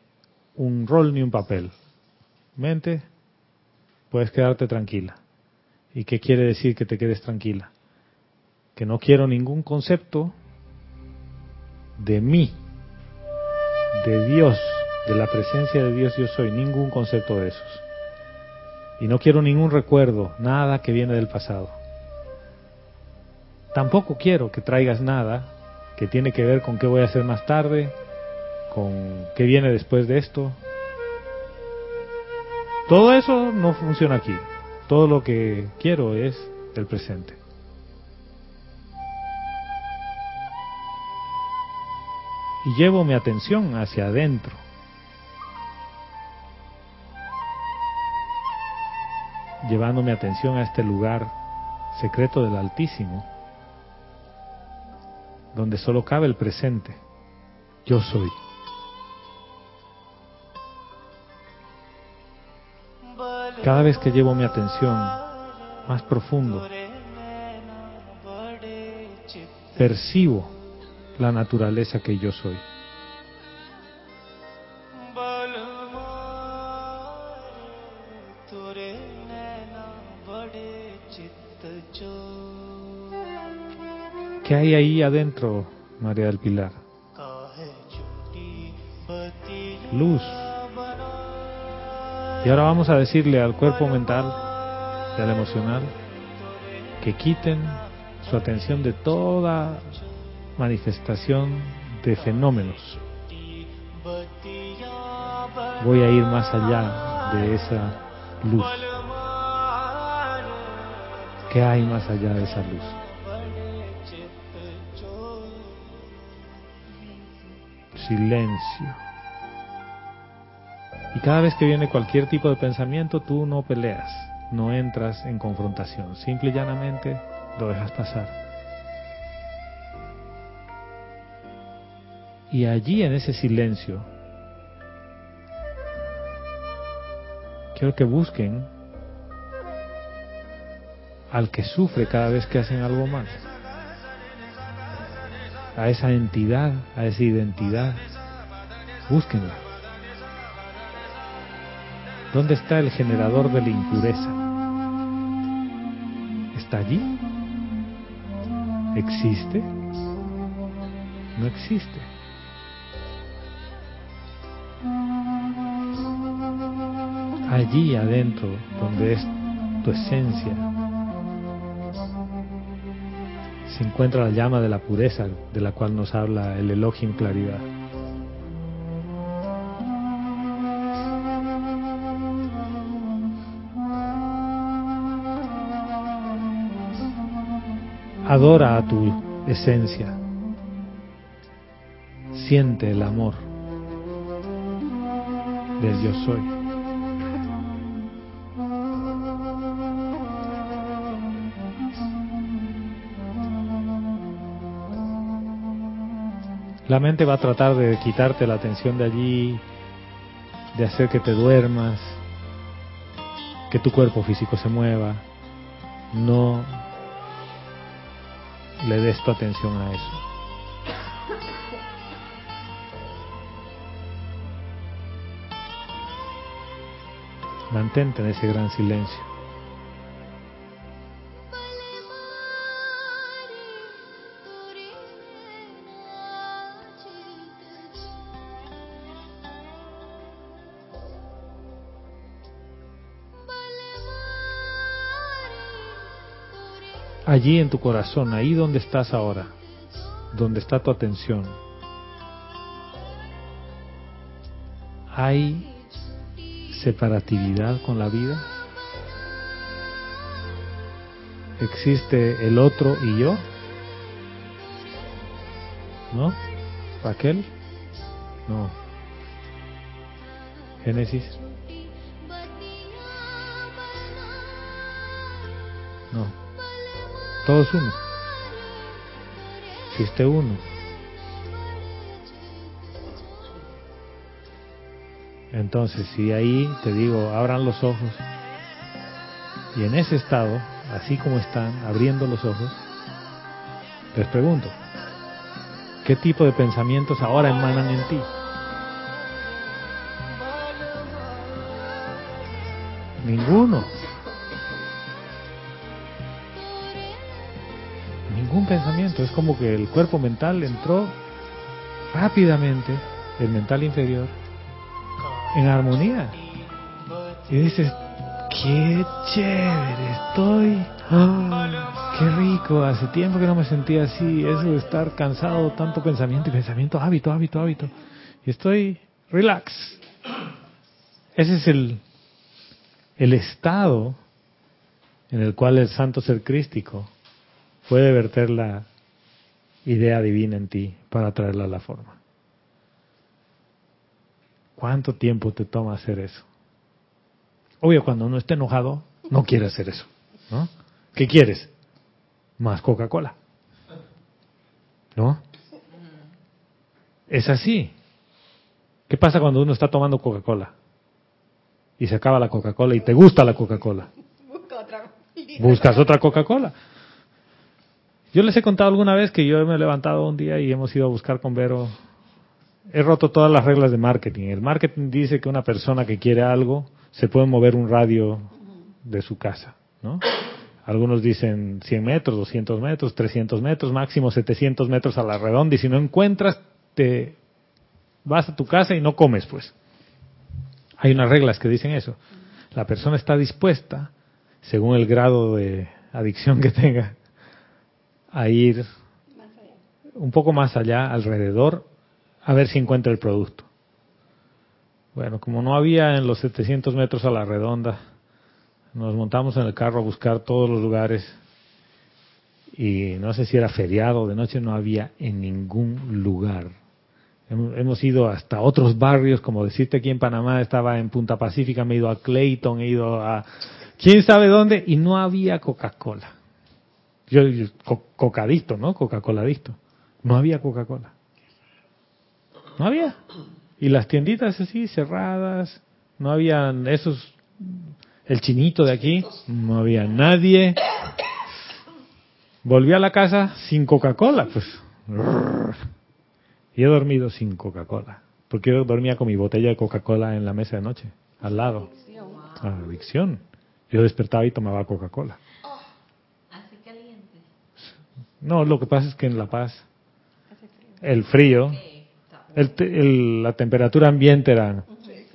un rol ni un papel. Mente, puedes quedarte tranquila. ¿Y qué quiere decir que te quedes tranquila? Que no quiero ningún concepto de mí, de Dios, de la presencia de Dios yo soy, ningún concepto de esos. Y no quiero ningún recuerdo, nada que viene del pasado. Tampoco quiero que traigas nada que tiene que ver con qué voy a hacer más tarde, con qué viene después de esto. Todo eso no funciona aquí. Todo lo que quiero es el presente. Y llevo mi atención hacia adentro. Llevando mi atención a este lugar secreto del Altísimo, donde solo cabe el presente. Yo soy. Cada vez que llevo mi atención más profundo, percibo la naturaleza que yo soy. ¿Qué hay ahí adentro, María del Pilar? Luz. Y ahora vamos a decirle al cuerpo mental y al emocional que quiten su atención de toda manifestación de fenómenos. Voy a ir más allá de esa luz. ¿Qué hay más allá de esa luz? Silencio. Y cada vez que viene cualquier tipo de pensamiento, tú no peleas, no entras en confrontación, simple y llanamente lo dejas pasar. Y allí en ese silencio, quiero que busquen al que sufre cada vez que hacen algo mal, a esa entidad, a esa identidad, búsquenla. ¿Dónde está el generador de la impureza? ¿Está allí? ¿Existe? No existe. Allí adentro, donde es tu esencia, se encuentra la llama de la pureza de la cual nos habla el elogio en claridad. Adora a tu esencia. Siente el amor. del yo soy. La mente va a tratar de quitarte la atención de allí, de hacer que te duermas, que tu cuerpo físico se mueva. No le des tu atención a eso. Mantente en ese gran silencio. Allí en tu corazón, ahí donde estás ahora, donde está tu atención, hay separatividad con la vida? ¿Existe el otro y yo? ¿No? ¿Raquel? No. ¿Génesis? No. Todos uno. Existe uno. Entonces, si ahí te digo, abran los ojos, y en ese estado, así como están, abriendo los ojos, les pregunto, ¿qué tipo de pensamientos ahora emanan en ti? Ninguno. Pensamiento. Es como que el cuerpo mental entró rápidamente, el mental inferior, en armonía. Y dices, qué chévere estoy. ¡Ah! qué rico, hace tiempo que no me sentía así. Eso de estar cansado, tanto pensamiento y pensamiento, hábito, hábito, hábito. Y estoy relax. Ese es el, el estado en el cual el santo ser crístico puede verter la idea divina en ti para traerla a la forma. ¿Cuánto tiempo te toma hacer eso? Obvio, cuando uno está enojado, no quiere hacer eso. ¿no? ¿Qué quieres? Más Coca-Cola. ¿No? Es así. ¿Qué pasa cuando uno está tomando Coca-Cola? Y se acaba la Coca-Cola y te gusta la Coca-Cola. Buscas otra Coca-Cola. Yo les he contado alguna vez que yo me he levantado un día y hemos ido a buscar con Vero. He roto todas las reglas de marketing. El marketing dice que una persona que quiere algo se puede mover un radio de su casa, ¿no? Algunos dicen 100 metros, 200 metros, 300 metros, máximo 700 metros a la redonda y si no encuentras, te vas a tu casa y no comes, pues. Hay unas reglas que dicen eso. La persona está dispuesta, según el grado de adicción que tenga, a ir un poco más allá, alrededor, a ver si encuentra el producto. Bueno, como no había en los 700 metros a la redonda, nos montamos en el carro a buscar todos los lugares y no sé si era feriado de noche, no había en ningún lugar. Hemos ido hasta otros barrios, como decirte aquí en Panamá, estaba en Punta Pacífica, me he ido a Clayton, he ido a quién sabe dónde, y no había Coca-Cola. Yo, cocadito, ¿no? Coca-Coladito. No había Coca-Cola. No había. Y las tienditas así, cerradas, no habían esos, el chinito de aquí, no había nadie. Volví a la casa sin Coca-Cola, pues. Y he dormido sin Coca-Cola. Porque yo dormía con mi botella de Coca-Cola en la mesa de noche, al lado. Adicción. Yo despertaba y tomaba Coca-Cola. No, lo que pasa es que en La Paz, el frío, el, la temperatura ambiente era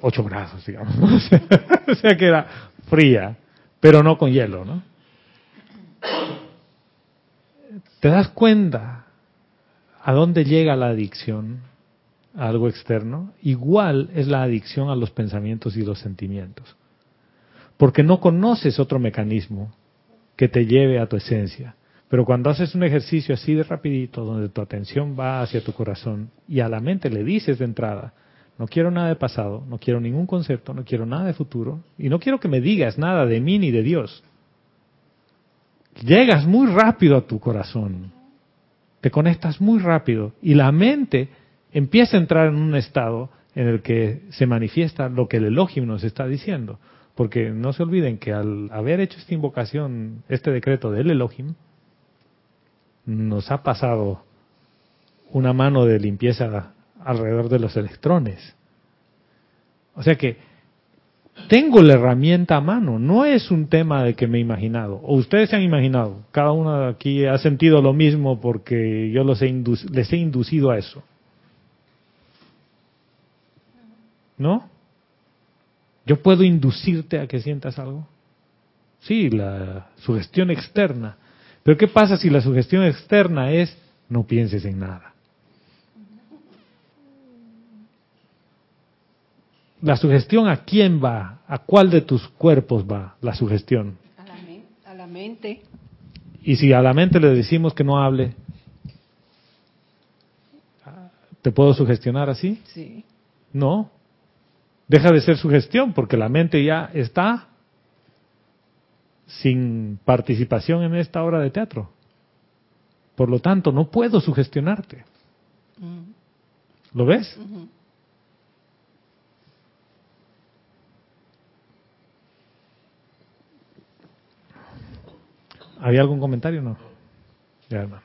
8 grados, digamos. o sea que era fría, pero no con hielo, ¿no? ¿Te das cuenta a dónde llega la adicción a algo externo? Igual es la adicción a los pensamientos y los sentimientos. Porque no conoces otro mecanismo que te lleve a tu esencia. Pero cuando haces un ejercicio así de rapidito, donde tu atención va hacia tu corazón y a la mente le dices de entrada, No quiero nada de pasado, no quiero ningún concepto, no quiero nada de futuro y no quiero que me digas nada de mí ni de Dios. Llegas muy rápido a tu corazón, te conectas muy rápido y la mente empieza a entrar en un estado en el que se manifiesta lo que el Elohim nos está diciendo. Porque no se olviden que al haber hecho esta invocación, este decreto del Elohim, nos ha pasado una mano de limpieza alrededor de los electrones. O sea que tengo la herramienta a mano, no es un tema de que me he imaginado, o ustedes se han imaginado, cada uno aquí ha sentido lo mismo porque yo los he les he inducido a eso. ¿No? ¿Yo puedo inducirte a que sientas algo? Sí, la sugestión externa. Pero ¿qué pasa si la sugestión externa es no pienses en nada? La sugestión a quién va, a cuál de tus cuerpos va la sugestión. A la, a la mente. Y si a la mente le decimos que no hable, ¿te puedo sugestionar así? Sí. No. Deja de ser sugestión porque la mente ya está sin participación en esta obra de teatro. Por lo tanto, no puedo sugestionarte. ¿Lo ves? ¿Había algún comentario? No. Ya, hermano.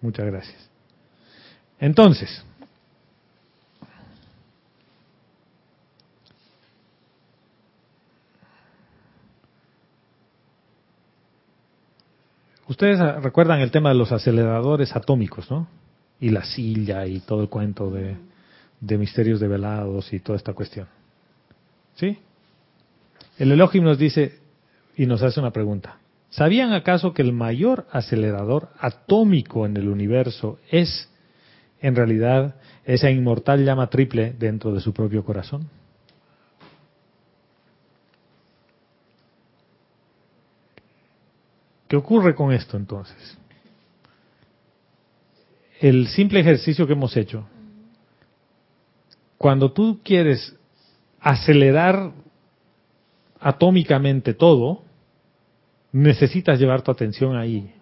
Muchas gracias. Entonces, ustedes recuerdan el tema de los aceleradores atómicos, ¿no? Y la silla y todo el cuento de, de misterios develados y toda esta cuestión. ¿Sí? El Elohim nos dice y nos hace una pregunta. ¿Sabían acaso que el mayor acelerador atómico en el universo es, en realidad, esa inmortal llama triple dentro de su propio corazón? ¿Qué ocurre con esto entonces? El simple ejercicio que hemos hecho, cuando tú quieres acelerar atómicamente todo, necesitas llevar tu atención ahí.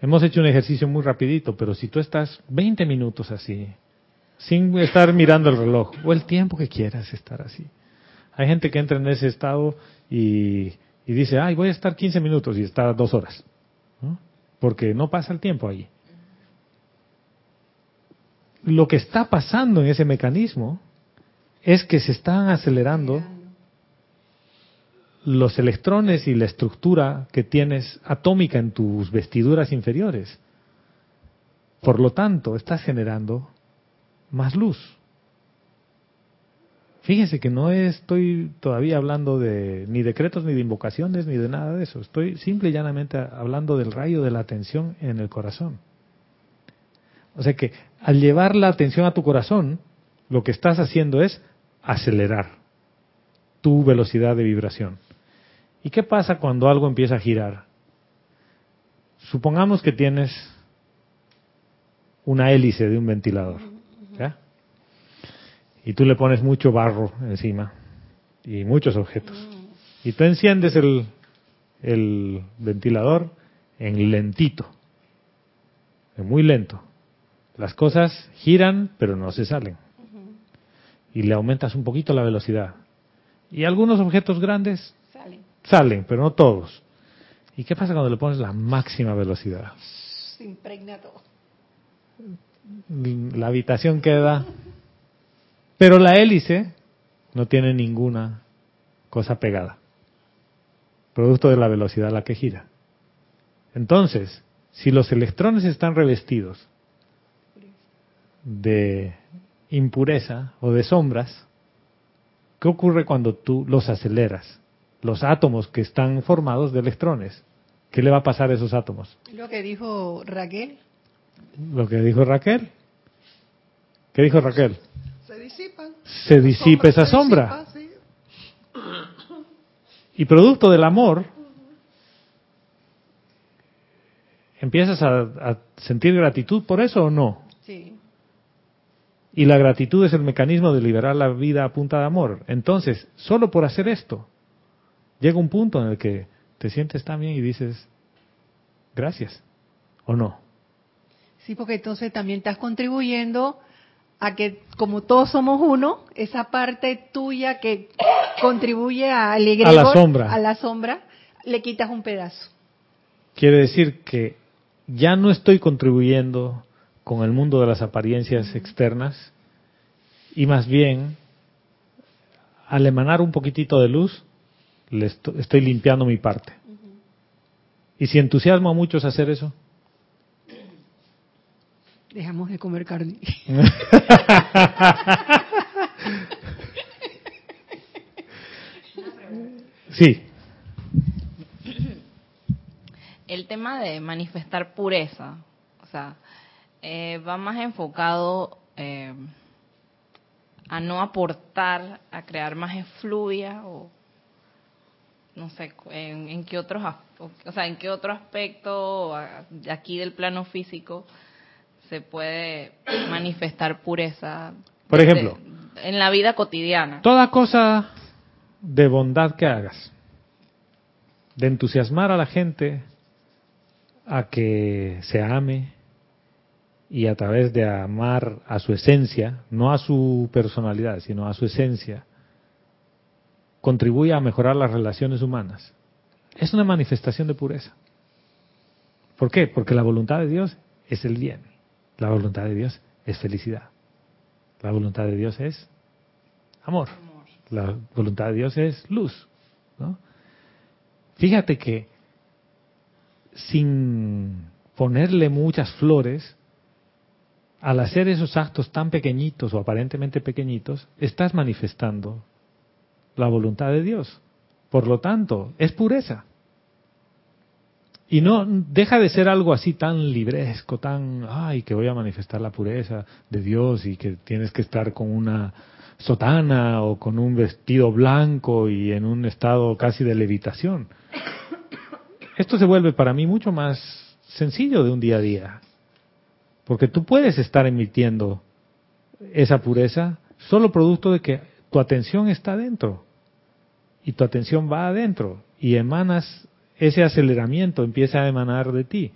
Hemos hecho un ejercicio muy rapidito, pero si tú estás 20 minutos así, sin estar mirando el reloj, o el tiempo que quieras estar así. Hay gente que entra en ese estado y, dice, ay, voy a estar 15 minutos y está dos horas, porque no pasa el tiempo ahí. Lo que está pasando en ese mecanismo es que se están acelerando los electrones y la estructura que tienes atómica en tus vestiduras inferiores. Por lo tanto, estás generando más luz. Fíjense que no estoy todavía hablando de ni decretos, ni de invocaciones, ni de nada de eso. Estoy simple y llanamente hablando del rayo de la atención en el corazón. O sea que al llevar la atención a tu corazón, lo que estás haciendo es acelerar tu velocidad de vibración. ¿Y qué pasa cuando algo empieza a girar? Supongamos que tienes una hélice de un ventilador. Y tú le pones mucho barro encima y muchos objetos. Y tú enciendes el, el ventilador en lentito, en muy lento. Las cosas giran, pero no se salen. Y le aumentas un poquito la velocidad. Y algunos objetos grandes Salen, pero no todos. ¿Y qué pasa cuando le pones la máxima velocidad? Se impregna todo. La habitación queda... Pero la hélice no tiene ninguna cosa pegada. Producto de la velocidad a la que gira. Entonces, si los electrones están revestidos de impureza o de sombras, ¿qué ocurre cuando tú los aceleras? los átomos que están formados de electrones. ¿Qué le va a pasar a esos átomos? Lo que dijo Raquel. Lo que dijo Raquel. ¿Qué dijo Raquel? Se disipa esa sombra. Y producto del amor, ¿empiezas a, a, sentir gratitud por eso o no? Sí. Y la gratitud es el mecanismo de liberar la vida a punta de amor. Entonces, solo por hacer esto, llega un punto en el que te sientes tan bien y dices, gracias, ¿o no? Sí, porque entonces también estás contribuyendo a que como todos somos uno, esa parte tuya que contribuye al A la sombra. a la sombra, le quitas un pedazo. Quiere decir que ya no estoy contribuyendo con el mundo de las apariencias externas y más bien al emanar un poquitito de luz le esto- estoy limpiando mi parte. Y si entusiasmo a muchos a hacer eso, Dejamos de comer carne. sí, El tema de manifestar pureza, o sea, eh, va más enfocado eh, a no aportar, a crear más efluvia o no sé, en, en qué otros, o sea, en qué otro aspecto aquí del plano físico se puede manifestar pureza. Por ejemplo. De- en la vida cotidiana. toda cosa de bondad que hagas, de entusiasmar a la gente a que se ame y a través de amar a su esencia, no a su personalidad, sino a su esencia, contribuye a mejorar las relaciones humanas. Es una manifestación de pureza. ¿Por qué? Porque la voluntad de Dios es el bien. La voluntad de Dios es felicidad. La voluntad de Dios es amor. La voluntad de Dios es luz. ¿no? Fíjate que sin ponerle muchas flores, al hacer esos actos tan pequeñitos o aparentemente pequeñitos, estás manifestando la voluntad de Dios. Por lo tanto, es pureza. Y no deja de ser algo así tan libresco, tan, ay, que voy a manifestar la pureza de Dios y que tienes que estar con una sotana o con un vestido blanco y en un estado casi de levitación. Esto se vuelve para mí mucho más sencillo de un día a día. Porque tú puedes estar emitiendo esa pureza solo producto de que tu atención está adentro. Y tu atención va adentro. Y emanas, ese aceleramiento empieza a emanar de ti.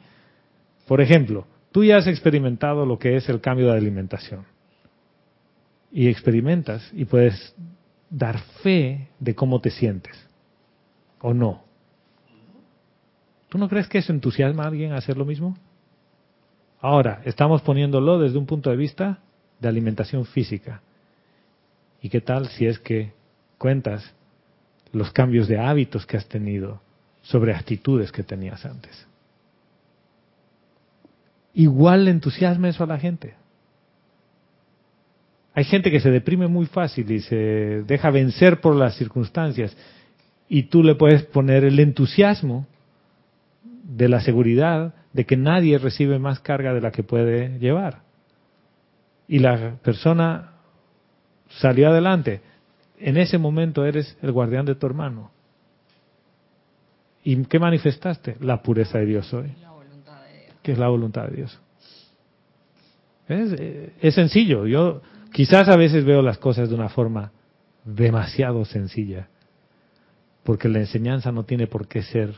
Por ejemplo, tú ya has experimentado lo que es el cambio de alimentación. Y experimentas y puedes dar fe de cómo te sientes. ¿O no? ¿Tú no crees que eso entusiasma a alguien a hacer lo mismo? Ahora, estamos poniéndolo desde un punto de vista de alimentación física. ¿Y qué tal si es que cuentas los cambios de hábitos que has tenido sobre actitudes que tenías antes? Igual le entusiasma eso a la gente. Hay gente que se deprime muy fácil y se deja vencer por las circunstancias y tú le puedes poner el entusiasmo de la seguridad de que nadie recibe más carga de la que puede llevar. Y la persona salió adelante. En ese momento eres el guardián de tu hermano. ¿Y qué manifestaste? La pureza de Dios hoy. La voluntad de Dios. que es la voluntad de Dios. Es, eh, es sencillo. Yo quizás a veces veo las cosas de una forma demasiado sencilla, porque la enseñanza no tiene por qué ser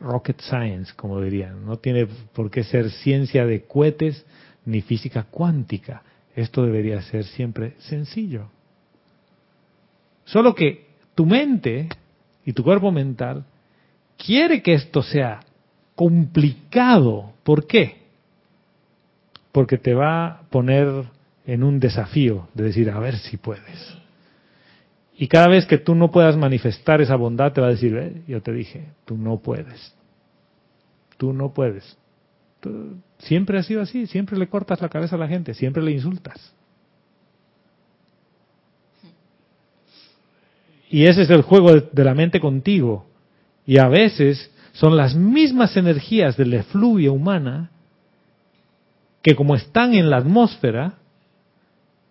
rocket science, como dirían, no tiene por qué ser ciencia de cohetes ni física cuántica. Esto debería ser siempre sencillo. Solo que tu mente y tu cuerpo mental quiere que esto sea complicado. ¿Por qué? Porque te va a poner en un desafío de decir, a ver si puedes. Y cada vez que tú no puedas manifestar esa bondad, te va a decir, "Eh, yo te dije, tú no puedes. Tú no puedes. Siempre ha sido así, siempre le cortas la cabeza a la gente, siempre le insultas. Y ese es el juego de, la mente contigo. Y a veces son las mismas energías de la efluvia humana que como están en la atmósfera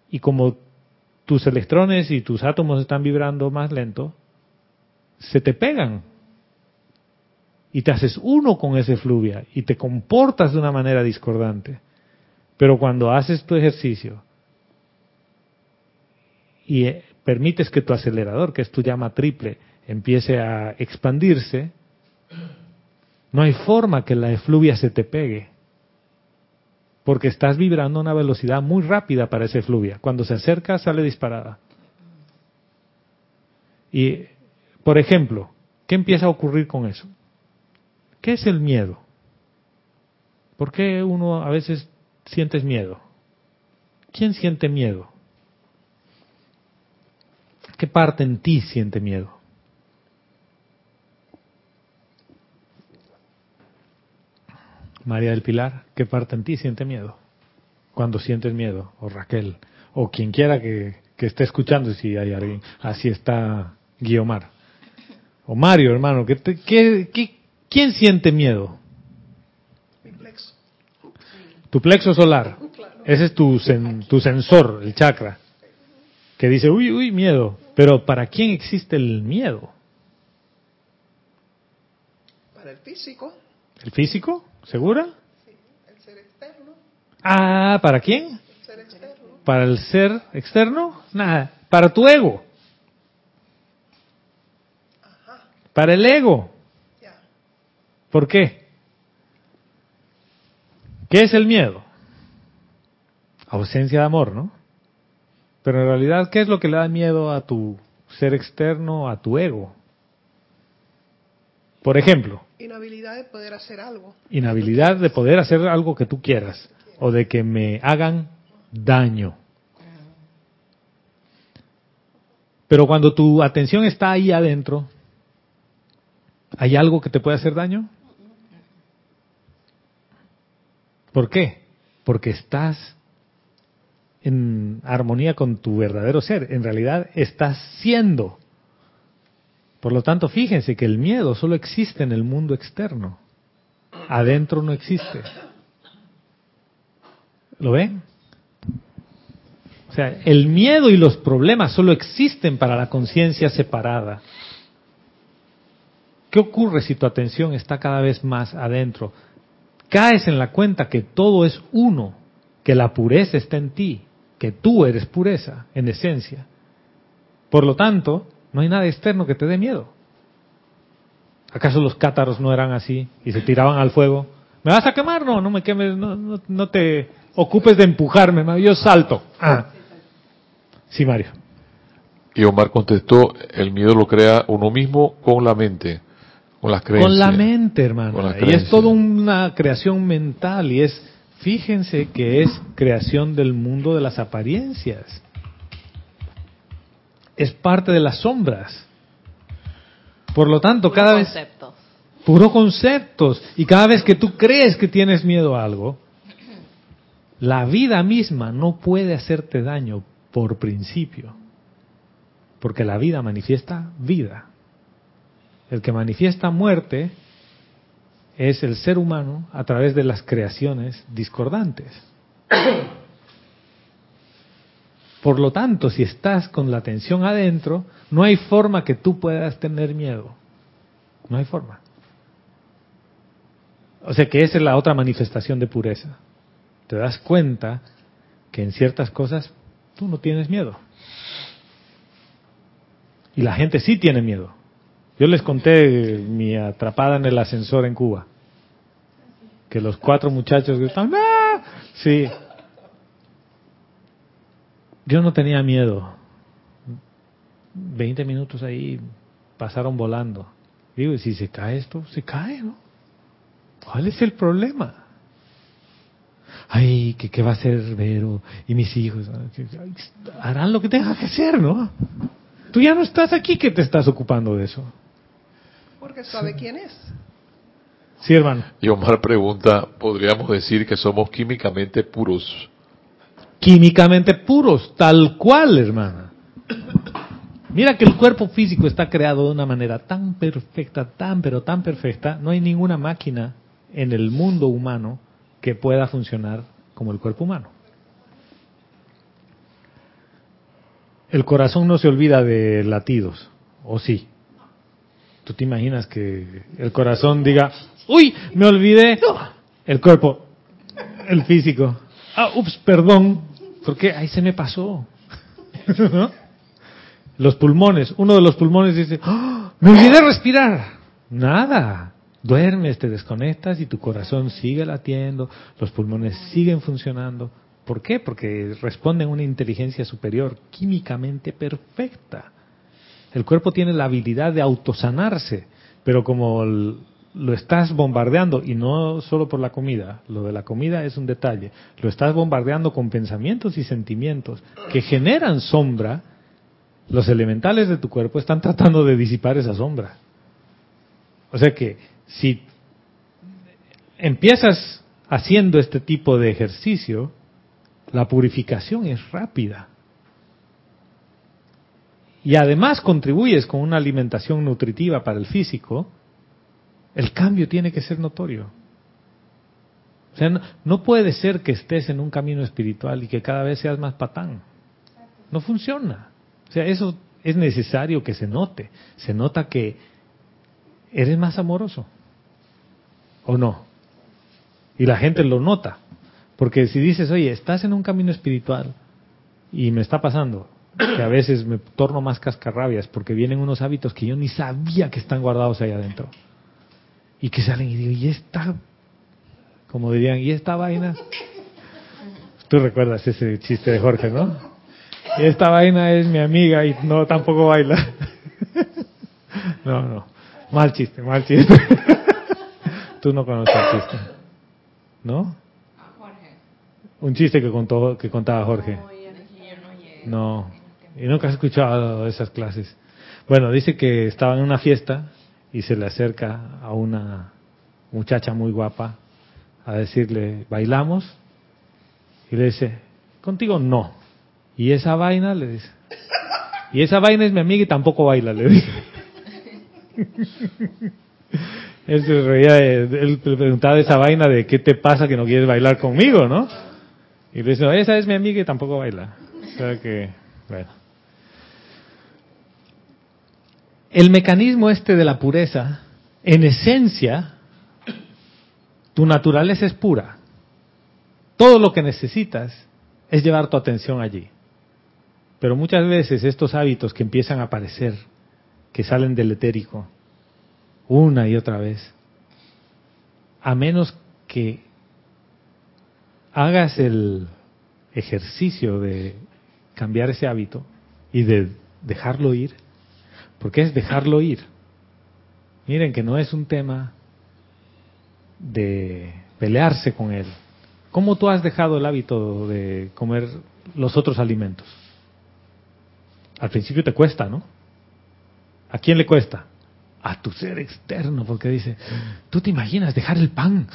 y como tus electrones y tus átomos están vibrando más lento, se te pegan. Y te haces uno con esa efluvia y te comportas de una manera discordante. Pero cuando haces tu ejercicio y eh, permites que tu acelerador, que es tu llama triple, empiece a expandirse, no hay forma que la efluvia se te pegue. Porque estás vibrando a una velocidad muy rápida para esa efluvia. Cuando se acerca, sale disparada. Y, por ejemplo, ¿qué empieza a ocurrir con eso? ¿Qué es el miedo? ¿Por qué uno a veces sientes miedo? ¿Quién siente miedo? ¿Qué parte en ti siente miedo? María del Pilar, ¿qué parte en ti siente miedo? Cuando sientes miedo, o Raquel, o quien quiera que, esté escuchando, si hay alguien, así está Guiomar. O Mario, hermano, ¿qué, qué, quién siente miedo? Mi plexo. Tu plexo solar. Ese es tu, tu sensor, el chakra, que dice, uy, uy, miedo. Pero ¿para quién existe el miedo? Para el físico. ¿El físico? ¿Segura? Sí, el ser externo. Ah, ¿para quién? El ser externo. ¿Para el ser externo? Nada. Para tu ego. Para el ego. Ya. ¿Por qué? ¿Qué es el miedo? Ausencia de amor, ¿no? Pero en realidad, ¿qué es lo que le da miedo a tu ser externo, a tu ego? Por ejemplo, Inhabilidad de poder hacer algo. inhabilidad de poder hacer algo que tú quieras o de que me hagan daño. Pero cuando tu atención está ahí adentro, ¿hay algo que te puede hacer daño? ¿Por qué? Porque estás en armonía con tu verdadero ser. En realidad estás siendo. Por lo tanto, fíjense que el miedo solo existe en el mundo externo. Adentro no existe. ¿Lo ven? O sea, el miedo y los problemas solo existen para la conciencia separada. ¿Qué ocurre si tu atención está cada vez más adentro? Caes en la cuenta que todo es uno, que la pureza está en ti, que tú eres pureza, en esencia. Por lo tanto, no hay nada externo que te dé miedo. ¿Acaso los cátaros no eran así y se tiraban al fuego? ¿Me vas a quemar? No, no me quemes, no, no, te ocupes de empujarme, yo salto. Ah. Sí, Mario. Y Omar contestó, el miedo lo crea uno mismo con la mente, con las creencias. Con la mente, hermano. Y es toda una creación mental y es, fíjense que es creación del mundo de las apariencias. Es parte de las sombras. Por lo tanto, cada vez... Puro conceptos. Y cada vez que tú crees que tienes miedo a algo, la vida misma no puede hacerte daño por principio. Porque la vida manifiesta vida. El que manifiesta muerte es el ser humano a través de las creaciones discordantes. Por lo tanto, si estás con la atención adentro, no hay forma que tú puedas tener miedo. No hay forma. O sea que esa es la otra manifestación de pureza. Te das cuenta que en ciertas cosas tú no tienes miedo. Y la gente sí tiene miedo. Yo les conté mi atrapada en el ascensor en Cuba. Que los cuatro muchachos gritaban, ¡Ah! Sí. Yo no tenía miedo. Veinte minutos ahí pasaron volando. Digo, ¿y si se cae esto? Se cae, ¿no? ¿Cuál es el problema? Ay, ¿qué, qué va a hacer Vero y mis hijos? Harán lo que tengan que hacer, ¿no? Tú ya no estás aquí que te estás ocupando de eso. Porque sabe quién es. Sí, hermano. Y Omar pregunta, ¿podríamos decir que somos químicamente puros? Químicamente puros, tal cual, hermana. Mira que el cuerpo físico está creado de una manera tan perfecta, tan pero tan perfecta, no hay ninguna máquina en el mundo humano que pueda funcionar como el cuerpo humano. El corazón no se olvida de latidos, ¿o sí? ¿Tú te imaginas que el corazón diga, uy, me olvidé? El cuerpo, el físico, ah, ups, perdón, porque ahí se me pasó. Los pulmones, uno de los pulmones dice, ¡Ah! me olvidé respirar. Nada. Duermes, te desconectas y tu corazón sigue latiendo, los pulmones siguen funcionando. ¿Por qué? Porque responden a una inteligencia superior, químicamente perfecta. El cuerpo tiene la habilidad de autosanarse, pero como lo estás bombardeando, y no solo por la comida, lo de la comida es un detalle, lo estás bombardeando con pensamientos y sentimientos que generan sombra, los elementales de tu cuerpo están tratando de disipar esa sombra. O sea que si empiezas haciendo este tipo de ejercicio, la purificación es rápida. Y además contribuyes con una alimentación nutritiva para el físico, el cambio tiene que ser notorio. O sea, no, puede ser que estés en un camino espiritual y que cada vez seas más patán. No funciona. O sea, eso es necesario que se note. Se nota que eres más amoroso. ¿O no? Y la gente lo nota. Porque si dices, oye, estás en un camino espiritual y me está pasando que a veces me torno más cascarrabias porque vienen unos hábitos que yo ni sabía que están guardados ahí adentro. Y que salen y digo, ¿y esta? Como dirían, ¿y esta vaina? Tú recuerdas ese chiste de Jorge, ¿no? Y esta vaina es mi amiga y no tampoco baila. No, no. Mal chiste, mal chiste. Tú no conoces el chiste. ¿No? Un chiste que contó que contaba Jorge. No. Y nunca has escuchado esas clases. Bueno, dice que estaba en una fiesta y se le acerca a una muchacha muy guapa a decirle, ¿bailamos? Y le dice, contigo no. Y esa vaina le dice, y esa vaina es mi amiga y tampoco baila, le dice. Él se reía, él preguntaba esa vaina de qué te pasa que no quieres bailar conmigo, ¿no? Y le dice, no, esa es mi amiga y tampoco baila. O sea que, bueno. El mecanismo este de la pureza, en esencia, tu naturaleza es pura. Todo lo que necesitas es llevar tu atención allí. Pero muchas veces estos hábitos que empiezan a aparecer, que salen del etérico, una y otra vez, a menos que hagas el ejercicio de cambiar ese hábito y de dejarlo ir, porque es dejarlo ir. Miren que no es un tema de pelearse con él. ¿Cómo tú has dejado el hábito de comer los otros alimentos? Al principio te cuesta, ¿no? ¿A quién le cuesta? A tu ser externo, porque dice, ¿tú te imaginas dejar el pan?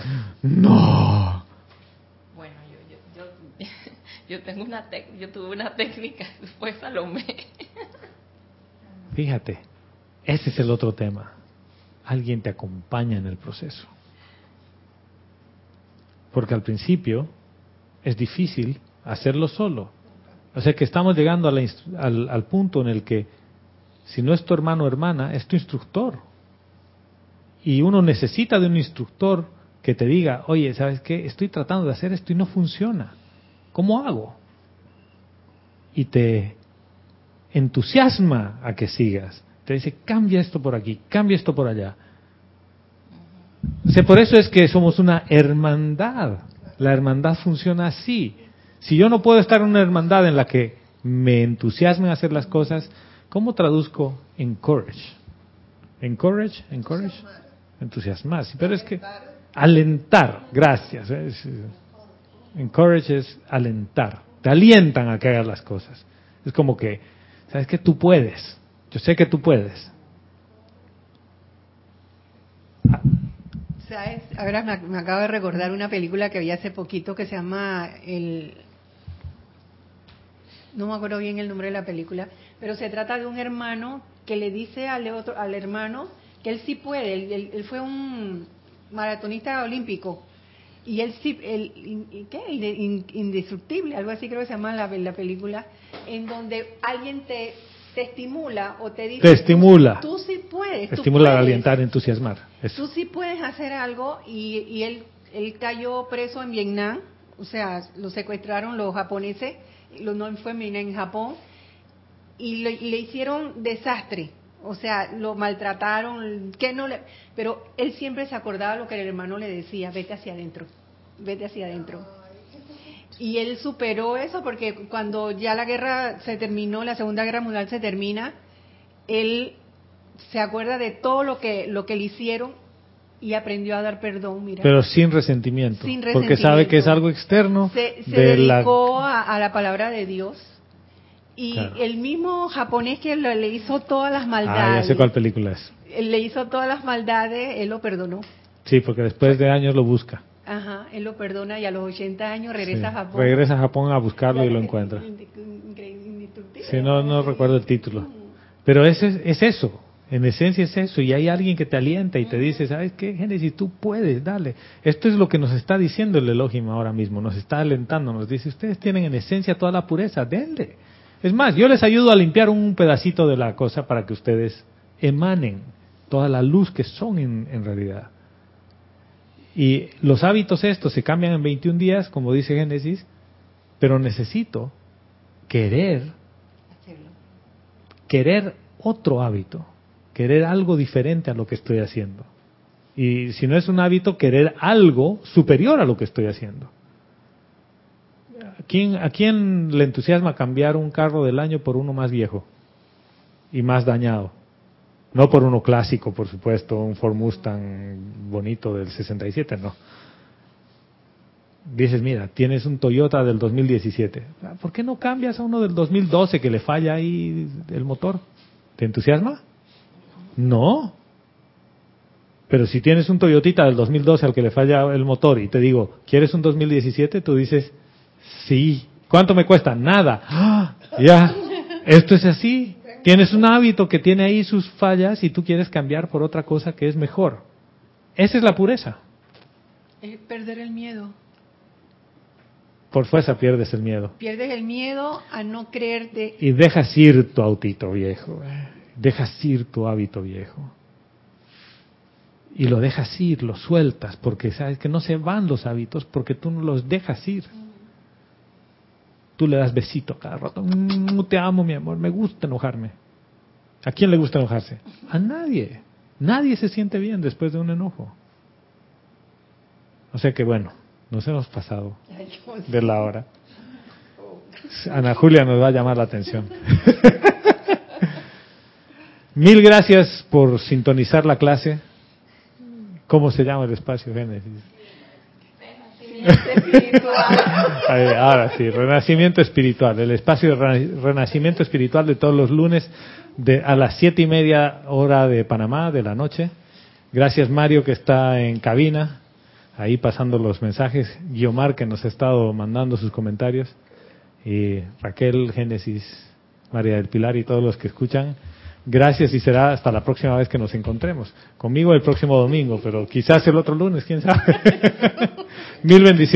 No. Bueno, yo, yo, yo, yo tengo una tec- yo tuve una técnica, después Salomé. Fíjate, ese es el otro tema. Alguien te acompaña en el proceso. Porque al principio es difícil hacerlo solo. O sea que estamos llegando al, al punto en el que si no es tu hermano o hermana, es tu instructor. Y uno necesita de un instructor que te diga, oye, ¿sabes qué? Estoy tratando de hacer esto y no funciona. ¿Cómo hago? Y te entusiasma a que sigas. Te dice, cambia esto por aquí, cambia esto por allá. O sea, por eso es que somos una hermandad. La hermandad funciona así. Si yo no puedo estar en una hermandad en la que me entusiasmen a hacer las cosas, ¿cómo traduzco encourage? Encourage, encourage, entusiasmar. Sí, pero es que alentar, gracias. Es- encourage es alentar. Te alientan a que hagas las cosas. Es como que, ¿sabes que Tú puedes. Yo sé que tú puedes. ¿Sabes? Ahora me, acabo de recordar una película que vi hace poquito que se llama el no me acuerdo bien el nombre de la película, pero se trata de un hermano que le dice al otro al hermano que él sí puede, él- él fue un maratonista olímpico y él sí, el, ¿qué? Inde- in- indestructible, algo así creo que se llama la, la película, en donde alguien te, te estimula o te dice Te estimula. tú, tú sí puedes, puedes. alientar, entusiasmar. Eso. Tú sí puedes hacer algo y, y él, él cayó preso en Vietnam, o sea, lo secuestraron los japoneses, lo no fue en Japón, y le, y le hicieron desastre. O sea, lo maltrataron, que no le, pero él siempre se acordaba lo que el hermano le decía, vete hacia adentro, vete hacia adentro. Y él superó eso porque cuando ya la guerra se terminó, la Segunda Guerra Mundial se termina, él se acuerda de todo lo que lo que le hicieron y aprendió a dar perdón, mira. Pero sin resentimiento. Sin Porque sabe que es resentimiento. algo externo se, se de la... dedicó a, a la palabra de Dios. Y Claro. el mismo japonés que le, le hizo todas las Ah, maldades, ya sé cuál película es. le hizo todas las maldades, él lo perdonó. Sí, porque después de años lo busca. Ajá, él lo perdona y a los 80 años regresa Sí. a Japón. Regresa a Japón a buscarlo y lo encuentra. Sí, no, no recuerdo el título. Pero es, es eso, en esencia es eso. Y hay alguien que te alienta y te dice, ¿sabes qué, Génesis? Tú puedes, dale. Esto es lo que nos está diciendo el Elohim ahora mismo. Nos está alentando, nos dice, ustedes tienen en esencia toda la pureza, denle. Es más, yo les ayudo a limpiar un pedacito de la cosa para que ustedes emanen toda la luz que son en, en realidad. Y los hábitos estos se cambian en 21 días, como dice Génesis, pero necesito querer querer otro hábito, querer algo diferente a lo que estoy haciendo. Y si no es un hábito, querer algo superior a lo que estoy haciendo. ¿A quién, ¿A quién le entusiasma cambiar un carro del año por uno más viejo y más dañado? No por uno clásico, por supuesto, un Ford Mustang bonito del 67, no. Dices, mira, tienes un Toyota del 2017. Ah, ¿Por qué no cambias a uno del 2012 que le falla ahí el motor? ¿Te entusiasma? No. Pero si tienes un Toyotita del 2012 al que le falla el motor y te digo, ¿quieres un 2017? Tú dices, sí. ¿Cuánto me cuesta? Nada. ¡Ah! Ya. Esto es así. Tienes un hábito que tiene ahí sus fallas y tú quieres cambiar por otra cosa que es mejor. Esa es la pureza. Es perder el miedo. Por fuerza pierdes el miedo. Pierdes el miedo a no creerte. Y dejas ir tu autito viejo. eh. Dejas ir tu hábito viejo. Y lo dejas ir, lo sueltas, porque sabes que no se van los hábitos porque tú no los dejas ir. Tú le das besito cada rato. Mm, te amo, mi amor. Me gusta enojarme. ¿A quién le gusta enojarse? A nadie. Nadie se siente bien después de un enojo. O sea que bueno, nos hemos pasado de la hora. Ana Julia nos va a llamar la atención. Mil gracias por sintonizar la clase. ¿Cómo se llama el espacio Génesis? Ahí, Ahora sí, renacimiento espiritual, el espacio de rena- renacimiento espiritual de todos los lunes de, a las siete y media hora de Panamá de la noche. Gracias Mario que está en cabina, ahí pasando los mensajes, Guiomar que nos ha estado mandando sus comentarios, y Raquel, Génesis, María del Pilar y todos los que escuchan. Gracias y será hasta la próxima vez que nos encontremos. Conmigo el próximo domingo, pero quizás el otro lunes, quién sabe. Mil bendiciones.